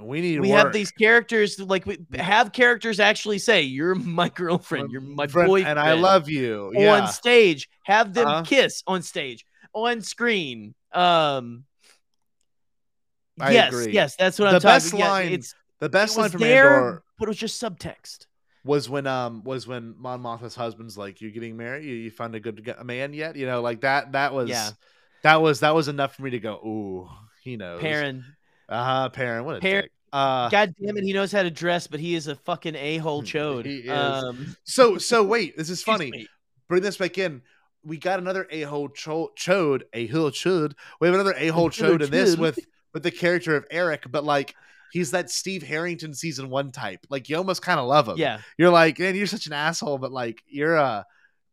we need we have these characters. Like we have characters actually say, "You're my girlfriend. You're my friend, boyfriend," and I love you. Yeah. on stage. Have them Uh-huh. kiss on stage, on screen. Um. I yes, agree. yes, that's what the I'm talking. best yeah, line. it's the best it line from there, Andor but it was just subtext. was when um was when Mon Mothma's husband's like, "You're getting married? You, you found a good man yet?" You know, like that. That was Yeah. that was that was enough for me to go, "Ooh, he knows." Perrin. Uh huh. Perrin. What a Perrin. dick. Uh, God damn it, he knows how to dress, but he is a fucking a hole chode. He is. Um, so so wait, this is funny. Bring this back in. We got another a hole cho- chode, a hole chode. We have another a hole chode in this with with the character of Eric, but like he's that Steve Harrington season one type. Like you almost kind of love him. Yeah. You're like, man, you're such an asshole, but like you're uh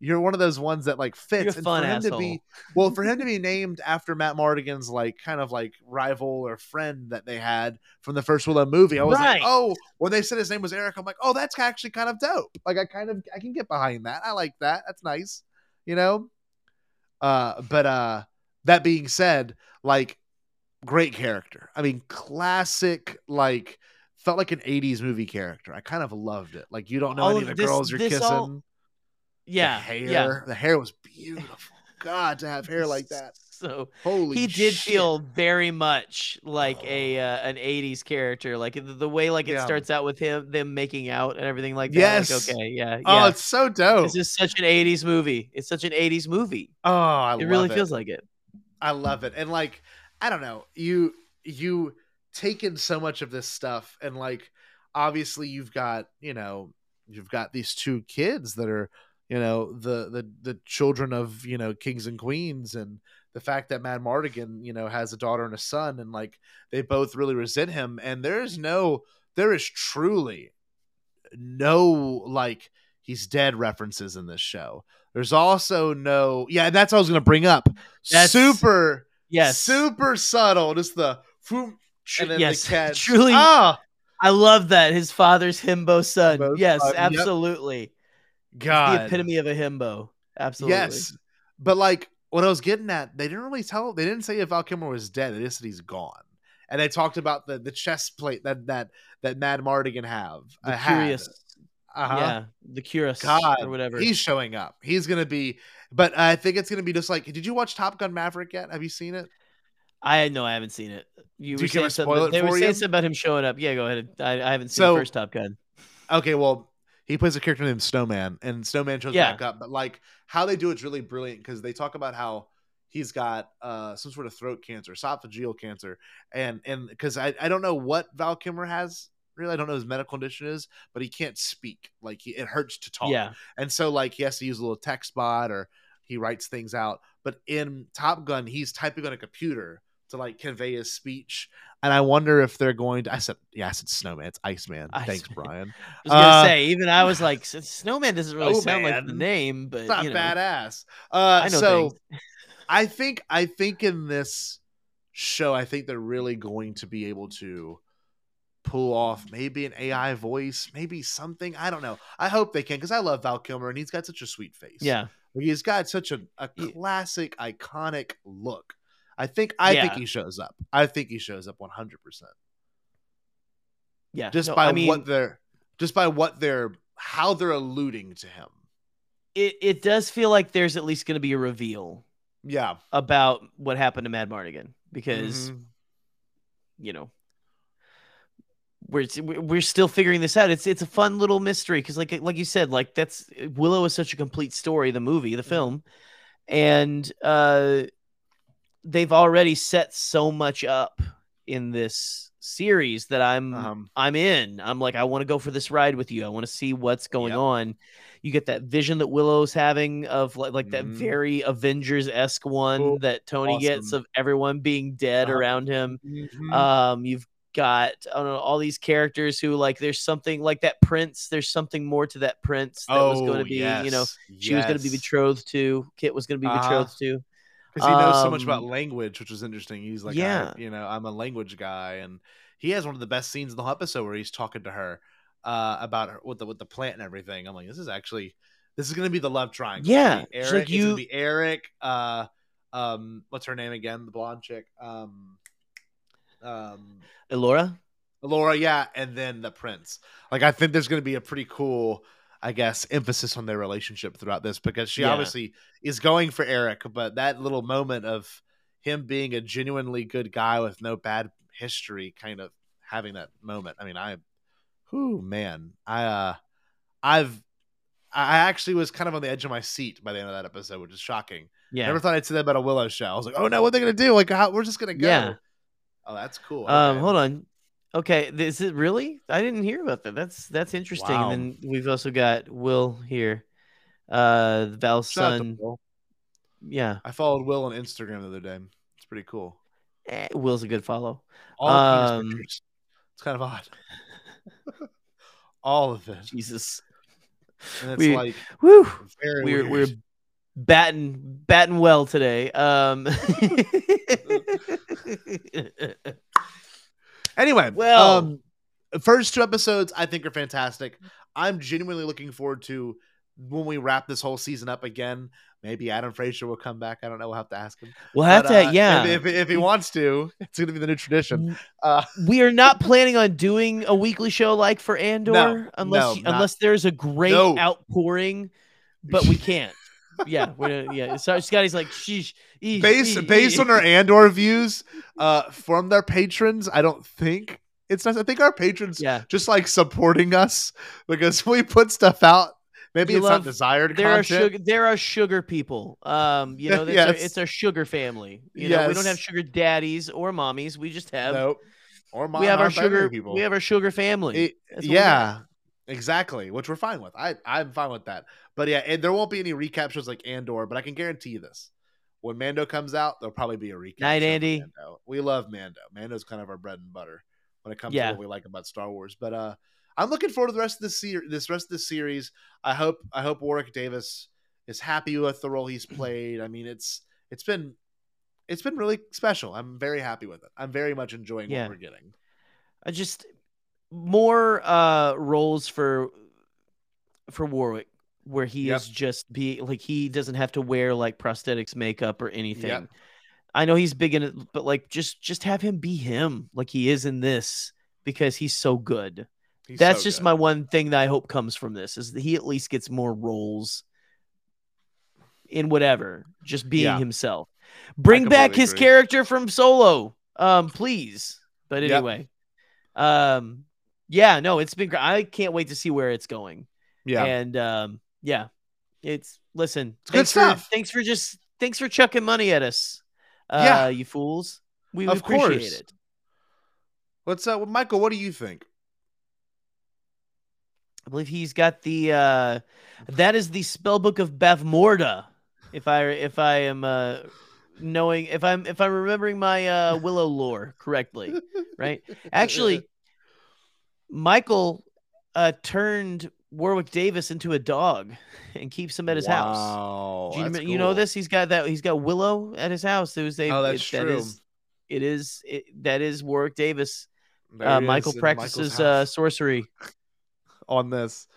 you're one of those ones that like fits. And for him to be well, for him to be named after Madmartigan's like kind of like rival or friend that they had from the first Willow movie, I was Right. like, oh, when they said his name was Eric, I'm like, oh, that's actually kind of dope. Like I kind of I can get behind that. I like that. That's nice. You know? Uh but uh that being said, like great character. I mean, classic like felt like an 80s movie character. I kind of loved it. Like you don't know All any of of the this- girls you're kissing. all- yeah, the hair. yeah. The hair was beautiful. God, to have hair like that. So Holy he did shit. feel very much like a uh, an '80s character, like the, the way like it Yeah. starts out with him them making out and everything like that. Yes. Like, okay, yeah, Oh, yeah. it's so dope. This is such an '80s movie. It's such an '80s movie. Oh, I it really love feels like it. I love it. And like, I don't know, you you take in so much of this stuff and like obviously you've got, you know, you've got these two kids that are, you know, the the the children of, you know, kings and queens and the fact that Madmartigan, you know, has a daughter and a son and like they both really resent him and there's no there is truly no like he's dead references in this show. There's also no yeah, and that's what I was gonna bring up. That's- super yes. super subtle. Just the boom, and then yes, the cat. truly. Ah, I love that his father's himbo son. Yes, son, yep. God. the epitome of a himbo. Absolutely. Yes, but like what I was getting at, they didn't really tell. They didn't say if Val Kilmer was dead. They just said he's gone. And they talked about the the chest plate that that that Madmartigan have. The uh, curious. Uh-huh. Yeah, the curious God, or whatever. He's showing up. He's gonna be, but I think it's gonna be just like. Did you watch Top Gun Maverick yet? Have you seen it? I know I haven't seen it. You were you saying something. They were for saying you? something about him showing up. Yeah, go ahead. I, I haven't seen So- the first Top Gun. Okay, well, he plays a character named Snowman, and Snowman shows Yeah. back up. But like how they do it's really brilliant because they talk about how he's got uh, some sort of throat cancer, esophageal cancer, and and because I, I don't know what Val Kilmer has. Really, I don't know his medical condition is, but he can't speak. Like he, it hurts to talk. Yeah. and so like he has to use a little text bot or he writes things out. But in Top Gun, he's typing on a computer to like convey his speech. And I wonder if they're going to. I said, yeah, I said Snowman. It's Iceman. Thanks, Brian. I was gonna Uh, say, even I was like, Snowman doesn't really sound like the name, but it's not you know. badass. Uh, I know so. I think I think in this show, I think they're really going to be able to pull off maybe an AI voice, maybe something. I don't know. I hope they can because I love Val Kilmer and he's got such a sweet face. Yeah. He's got such a, a classic, iconic look. I think I think he shows up. I think he shows up one hundred percent. Yeah, Just no, by I mean, what they're just by what they're how they're alluding to him. it it does feel like there's at least going to be a reveal. Yeah. About what happened to Madmartigan because Mhm. you know we're we're still figuring this out. It's it's a fun little mystery because like like you said, like that's Willow is such a complete story, the movie, the film, and uh, they've already set so much up in this series that I'm Um, I'm in. I'm like I want to go for this ride with you. I want to see what's going on. You get that vision that Willow's having of like like that very Avengers esque one Mm-hmm. Oh, that Tony gets of everyone being dead Uh-huh. around him. Mhm. Um, you've got I don't know all these characters who like there's something like that prince. There's something more to that prince that was going Oh, to be you know yes, she was going to be betrothed to. Kit was going to be Uh-huh. betrothed to. Because he knows so much about Um, language, which is interesting. He's like, Yeah. you know, I'm a language guy, and he has one of the best scenes in the whole episode where he's talking to her uh, about her with the with the plant and everything. I'm like, this is actually this is gonna be the love triangle. Yeah, Eric. like you- be Eric. Uh, um, what's her name again? The blonde chick. Um, um, Elora. Laura, yeah, and then the prince. Like, I think there's going to be a pretty cool, I guess, emphasis on their relationship throughout this because she Yeah. obviously is going for Eric, but that little moment of him being a genuinely good guy with no bad history, kind of having that moment. I mean, I, whoo, man, I, uh, I've, I actually was kind of on the edge of my seat by the end of that episode, which is shocking. Yeah. Never thought I'd say that about a Willow show. I was like, oh no, what are they going to do? Like, how, we're just going to go. Yeah. Oh, that's cool. Um, Okay. hold on. Okay, is it really? I didn't hear about that. That's that's interesting. Wow. And then we've also got Will here, uh, Val's Shout son. Yeah, I followed Will on Instagram the other day. It's pretty cool. Eh, Will's a good follow. All Um, pictures. It's kind of odd. All of it. Jesus. And it's We- like whew, we're we're batting batting well today. Um, Anyway, Well- um, first two episodes I think are fantastic. I'm genuinely looking forward to when we wrap this whole season up again. Maybe Adam Fraser will come back. I don't know. We'll have to ask him. We'll have But, to- uh, yeah. If, if, if he wants to, it's going to be the new tradition. Uh, we are not planning on doing a weekly show like for Andor No, unless no, unless there's a great No. outpouring, but we can't. Yeah, we're yeah. So Scotty's like, sheesh. eesh, based eesh, based eesh." on our Andor views uh, from their patrons, I don't think it's nice. I think our patrons Yeah. just like supporting us because we put stuff out. Maybe You it's love- not desired There are sugar. There are sugar people. Um, you know, our, it's our sugar family. You know, we don't have sugar daddies or mommies. We just have. Nope. Or we have our non-binary sugar. people. We have our sugar family. It- yeah, exactly. Which we're fine with. I I'm fine with that. But yeah, and there won't be any recap shows like Andor. But I can guarantee you this: when Mando comes out, there'll probably be a recap. Night, Andy. Mando. We love Mando. Mando's kind of our bread and butter when it comes Yeah. to what we like about Star Wars. But uh, I'm looking forward to the rest of this series. This rest of this series. I hope I hope Warwick Davis is happy with the role he's played. I mean, it's it's been it's been really special. I'm very happy with it. I'm very much enjoying Yeah. what we're getting. I just more uh roles for for Warwick where he Yep. is just be like he doesn't have to wear like prosthetics makeup or anything. Yep. I know he's big in it, but like just just have him be him like he is in this because he's so good. He's That's so just good. my one thing that I hope comes from this is that he at least gets more roles in whatever, just being Yeah. himself. Bring back his agree. character from Solo, um, please. But Yep. anyway, um, yeah, no, it's been. gr- I can't wait to see where it's going. Yeah. and um, yeah, it's listen. It's good thanks for stuff. thanks for just thanks for chucking money at us. Uh, Yeah. you fools. We of appreciate course. it. What's uh, Michael? What do you think? I believe he's got the uh that is the spell book of Bavmorda. If I if I am uh knowing if I'm if I'm remembering my uh Willow lore correctly, right? Actually, Michael uh turned Warwick Davis into a dog and keeps him at his house. Wow, Do you, that's rem- you know this? He's got that. He's got Willow at his house. There was a. Oh, that's it, true. is- it is. It, that is Warwick Davis. Uh, Michael is in Michael's practices uh, sorcery. on this.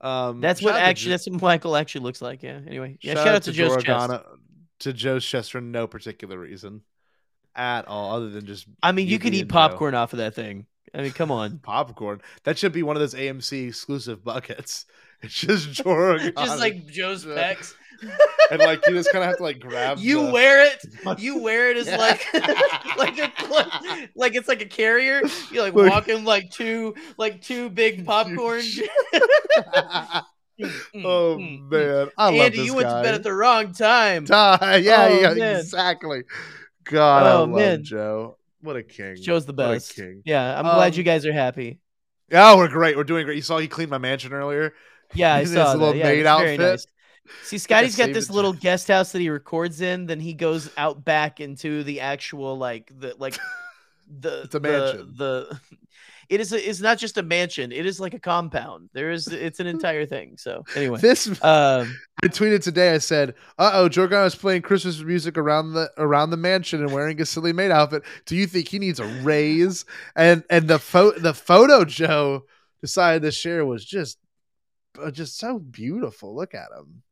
Um, That's what shout to actually. That's what Michael actually looks like. Yeah. Anyway, yeah. Shout, out, to, Joe's chest. Joragana- To Joe's chest for no particular reason at all, other than just. I mean, you could eat Joe. popcorn off of that thing. I mean, come on. popcorn. That should be one of those AMC exclusive buckets. It's just Joragana. Just like Joe's pecs. and like you just kind of have to like grab. You the- wear it. You wear it as like, like, a, like, like it's like a carrier. You're like Look. walking like two, like two big popcorn. Mm, mm, oh mm, man, I love Mm, Andy, this you went to bed at the wrong time. Die. Yeah, Oh, yeah, man. exactly. God, I Oh, love man. Joe. What a king. Joe's the best. king. Yeah, I'm glad Um, you guys are happy. Yeah, we're great. We're doing great. You saw he cleaned my mansion earlier. Yeah, I His saw little. Yeah, maid outfit. nice. See, Scotty's got this it. little guest house that he records in. Then he goes out back into the actual like the like the It's a the- mansion. The, it is a, it's not just a mansion. It is like a compound. There is it's an entire thing. So anyway, This um, I tweeted today. I said, "Uh oh, Jorgan is playing Christmas music around the around the mansion and wearing a silly maid outfit. Do you think he needs a raise?" And and the photo the photo Joe decided to share was just uh, just so beautiful. Look at him.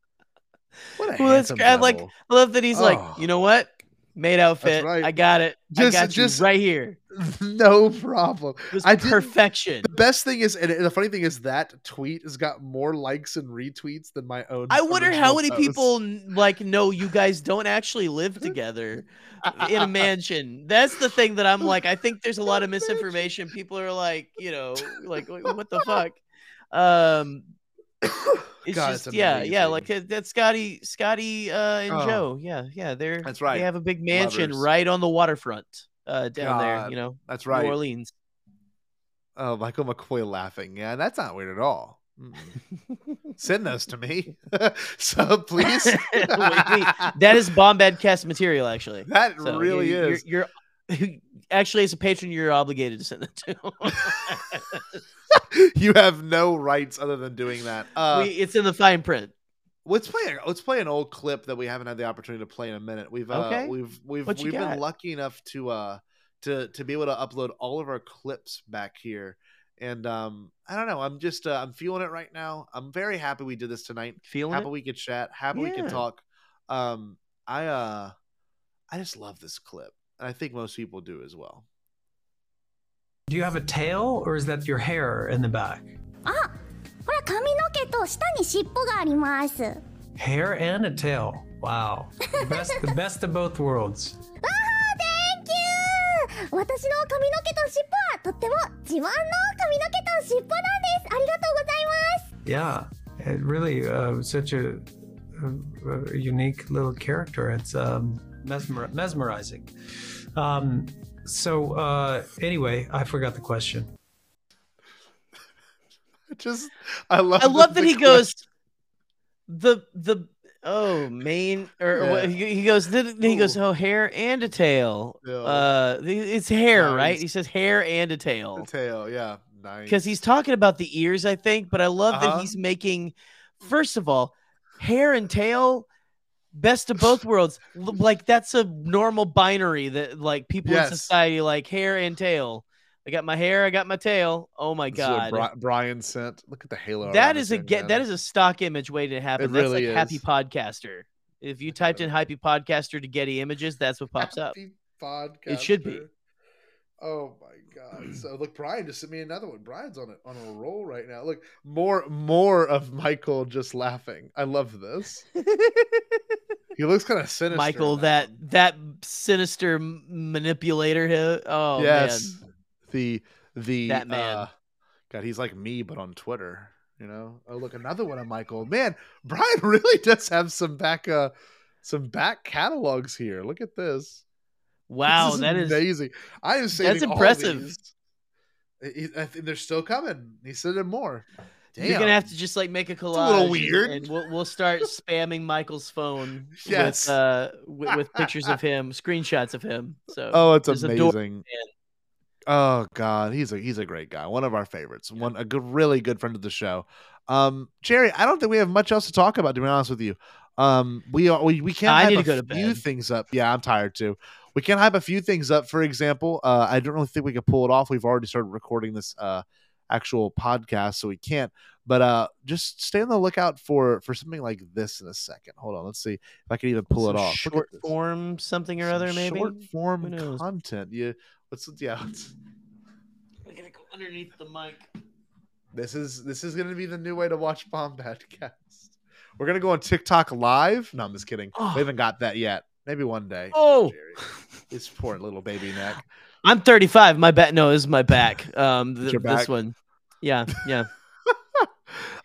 What a well, that's handsome great. I like. I love that he's like, Oh. you know what, made outfit. right. I got it. Just- I got just- right here. no problem. I perfection. The best thing is, and the funny thing is, that tweet has got more likes and retweets than my own. I wonder how many post. people like know you guys don't actually live together in a mansion. That's the thing that I'm like. I think there's a lot of misinformation. People are like, you know, like what the fuck. Um, it's God, just it's yeah, yeah. Like that- Scotty, Scotty, uh, and Oh. Joe. Yeah, yeah. They're That's right. They have a big mansion Lovers. right on the waterfront, uh, down there. You know, that's right. New Orleans. Oh, Michael McCoy laughing. Yeah, that's not weird at all. Send those to me, so please. Wait, wait, that is Bombadcast material, actually. That So really you- you're- is. You're, actually, as a patron, you're obligated to send it to. you have no rights other than doing that. Uh, we, it's in the fine print. let's play. Let's play an old clip that we haven't had the opportunity to play in a minute. We've uh, Okay. we've we've we've been lucky enough to uh to to be able to upload all of our clips back here. And um, I don't know. I'm just uh, I'm feeling it right now. I'm very happy we did this tonight. Feeling happy it? we could chat. Happy we Yeah. can talk. Um, I uh, I just love this clip, and I think most people do as well. Do you have a tail or is that your hair in the back? あほら髪の毛と下に尻尾があります Hair and a tail. Wow. The best, the best of both worlds. あー Thank you 私の髪の毛と尻尾はとっても自慢の髪の毛と尻尾なんですありがとうございます Yeah, it really uh, such a, a, a unique little character. It's um, mesmer- mesmerizing. Um, so uh, anyway, I forgot the question. Just I love. I love that the he clip- goes the the oh main or Yeah. he, he goes then he goes oh hair and a tail. Yeah. Uh, it's hair, No, right? He says hair and a tail. The tail, yeah, nice. because he's talking about the ears, I think. But I love Uh-huh. that he's making, first of all, hair and tail, best of both worlds. Like that's a normal binary that like people Yes. in society like hair and tail. I got my hair, I got my tail. Oh my god, Bri- Brian sent. Look at the halo. that is a thing, get. man. That is a stock image waiting to happen. It that's really like Happy. Podcaster. If you typed in Happy Podcaster to Getty Images, that's what pops up. Happy podcast. It should be. Oh my god! So look, Brian just sent me another one. Brian's on it on a roll right now. Look, more more of Michael just laughing. I love this. he looks kind of sinister. Michael, now. that that sinister manipulator. Oh yes, man. the the That man. uh, God, he's like me, but on Twitter. You know. Oh, look, another one of Michael. Man, Brian really does have some back. Uh, Some back catalogs here. Look at this. Wow, This that is amazing. I am saving That's impressive. I- I think they're still coming. He said it more. Damn. You're gonna have to just like make a collage. a little and- weird. and we'll we'll start spamming Michael's phone Yes. with uh with, with pictures of him, screenshots of him. So Oh, it's there's a door- amazing. Oh God, he's a he's a great guy. One of our favorites. One a good, really good friend of the show. Um, Jerry, I don't think we have much else to talk about. To be honest with you, um, we are we we can't I hype need a to go to few bed. things up. Yeah, I'm tired too. We can hype a few things up. For example, uh, I don't really think we can pull it off. We've already started recording this uh actual podcast, so we can't. But uh, just stay on the lookout for for something like this in a second. Hold on, let's see if I can even pull some it off. Short form something or Some other, maybe. short form knows? content. You what's yeah. Let's, I'm gonna go underneath the mic. This is this is gonna be the new way to watch Bomb Bombadcast. We're gonna go on TikTok live. No, I'm just kidding. Oh. We haven't got that yet. Maybe one day. Oh, His poor little baby neck. I'm 35. My back. No, is my back. Um, th- your this one. Yeah, yeah.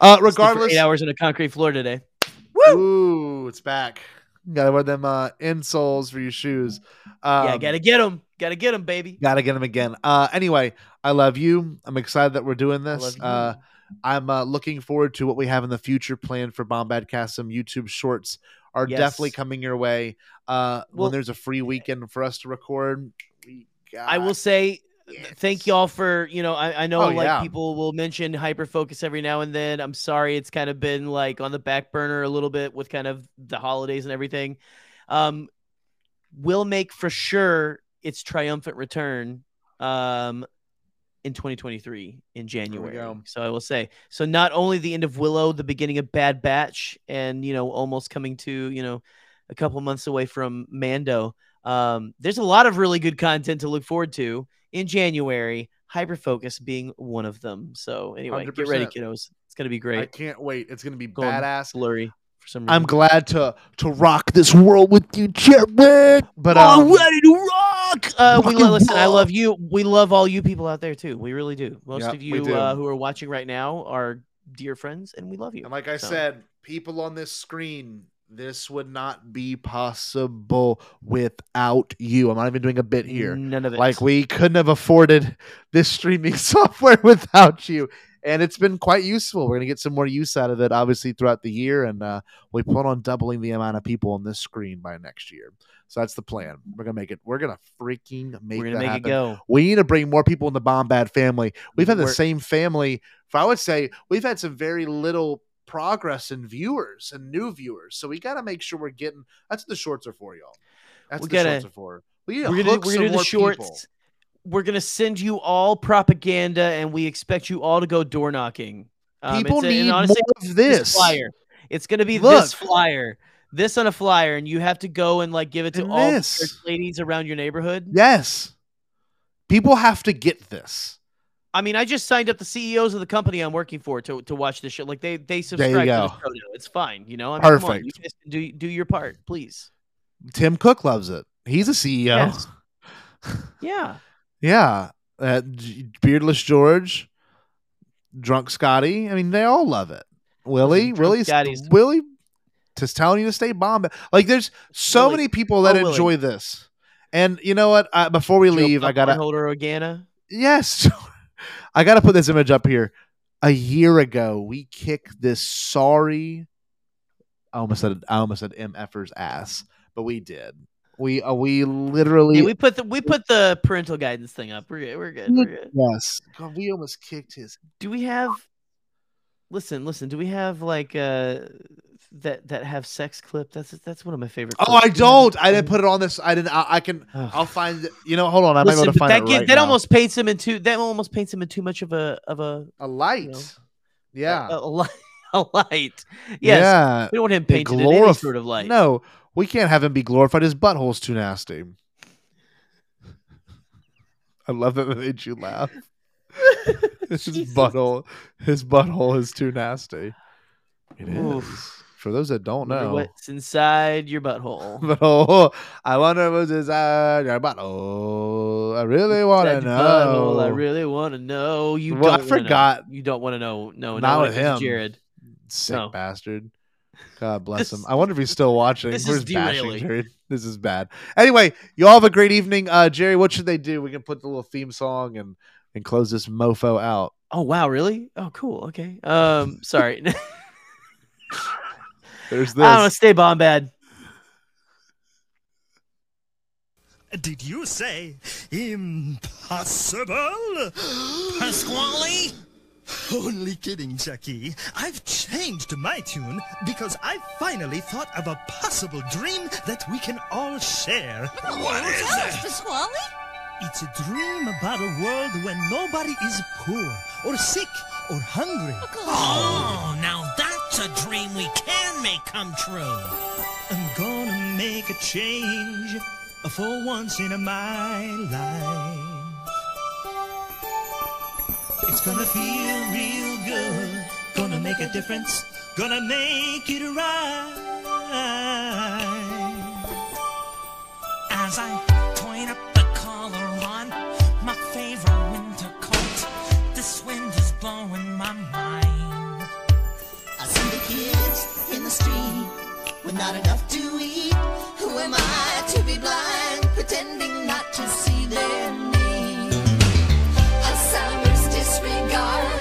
Uh, regardless, eight hours on a concrete floor today. Ooh, it's back. Gotta wear them uh, insoles for your shoes. Um, yeah, gotta get them. Gotta get them, baby. Gotta get them again. Uh, anyway, I love you. I'm excited that we're doing this. love you. Uh, I'm uh, looking forward to what we have in the future planned for Bombadcast. Some YouTube shorts are Yes. definitely coming your way. Uh, Well- when there's a free weekend for us to record, got I will say thank y'all for you know I, I know Oh, like yeah. people will mention hyper focus every now and then. I'm sorry it's kind of been like on the back burner a little bit with kind of the holidays and everything. Um, we'll make for sure its triumphant return um in 2023 in January. So I will say so not only the end of Willow, the beginning of Bad Batch, and you know almost coming to you know a couple months away from Mando. Um, there's a lot of really good content to look forward to in January. Hyperfocus being one of them. So anyway, get ready, kiddos. It's gonna be great. I can't wait. It's gonna be Going badass. blurry for some reason. I'm glad to to rock this world with you, Jerry. But I'm um, ready to rock. Uh, we Rock lo- listen. I love you. We love all you people out there too. We really do. Most Yep, of we you do. uh, who are watching right now are dear friends, and we love you. And like I So, said, people on this screen, this would not be possible without you. I'm not even doing a bit here. None of it. Like we couldn't have afforded this streaming software without you. And it's been quite useful. We're gonna get some more use out of it, obviously, throughout the year, and uh, we plan on doubling the amount of people on this screen by next year. So that's the plan. We're gonna make it. We're gonna freaking make We're gonna that make it go. We need to bring more people in the Bombad family. We've had the We're- same family. For I would say we've had some very little progress in viewers and new viewers. So we got to make sure we're getting. That's what the shorts are for, y'all. That's We what the gotta- shorts are for. We we're gonna, we're gonna do the shorts. people. We're gonna send you all propaganda, and we expect you all to go door knocking. Um, People a- need honestly, more of this. flyer. It's gonna be Look. this flyer, this on a flyer, and you have to go and like give it to And all the ladies around your neighborhood. Yes, people have to get this. I mean, I just signed up the CEOs of the company I'm working for to, to watch this show. Like they they subscribe to the show now. It's fine, you know. I mean, come on, Perfect. you do do your part, please. Tim Cook loves it. He's a CEO. Yes. Yeah. Yeah, uh, Beardless George, Drunk Scotty. I mean, they all love it. Willie, Willie, Scotty's- Willie, just telling you to stay bomb. Like, there's so Willie. many people that Oh, Willie. enjoy this. And you know what? Uh, before we Joe leave, I gotta holder Organa. yes, I gotta put this image up here. A year ago, we kicked this sorry. I almost said I almost said mf'er's ass, but we did. We uh, we literally Yeah, we put the we put the parental guidance thing up. We're good. We're good. We're good. yes. God, we almost kicked his Do we have? Listen, listen. Do we have like uh that that have sex clip? That's that's one of my favorite. Oh. I Do we have- don't. I didn't put it on this. I didn't. I, I can. I'll find. it. You know, hold on. I might Listen, go to find that it get- right that now. almost paints him into that almost paints him in too much of a of a a light. you know, yeah. a, a light. A light. Yes. Yeah. We don't want him painted in any sort of light. No, we can't have him be glorified. His butthole's too nasty. I love that it made you laugh. his butthole, his butthole is too nasty. It is for those that don't know, what's inside your butthole? butthole. I wonder what's inside your butthole. I really want to know. Butthole. I really want to know. You. Well, I forgot. Know. You don't want to know. No, not with him, Jared. Sick no. bastard. God bless this, him. I wonder if he's still watching. This Where's is Jared? This is bad. Anyway, you all have a great evening. Uh, Jerry, what should they do? We can put the little theme song and and close this mofo out. Oh wow, really? Oh cool. Okay. Um, sorry. There's this. I don't know. Stay Bombad. Did you say impossible? Pasquale? Only kidding, Jackie. I've changed my tune because I finally thought of a possible dream that we can all share. What is it? Pasquale? It's a dream about a world where nobody is poor or sick or hungry. Oh, oh now that it's a dream we can make come true. I'm gonna make a change for once in my life. It's gonna feel real good. Gonna make a difference. Gonna make it right. As I point up the street with not enough to eat. Who am I to be blind, pretending not to see their name? A summer's disregard.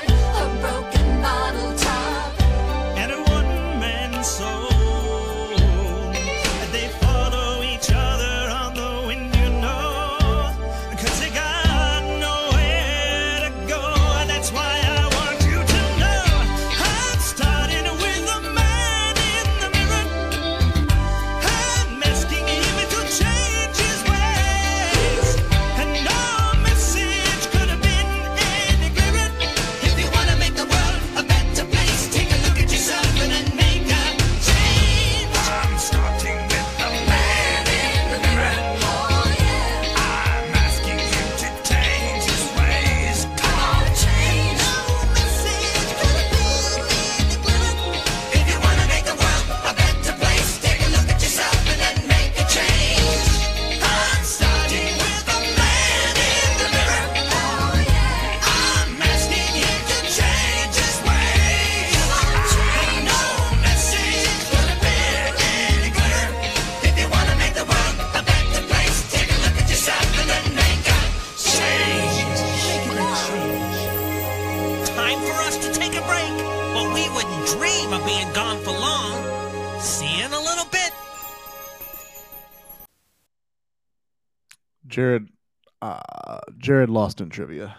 Jared, uh, Jared lost in trivia.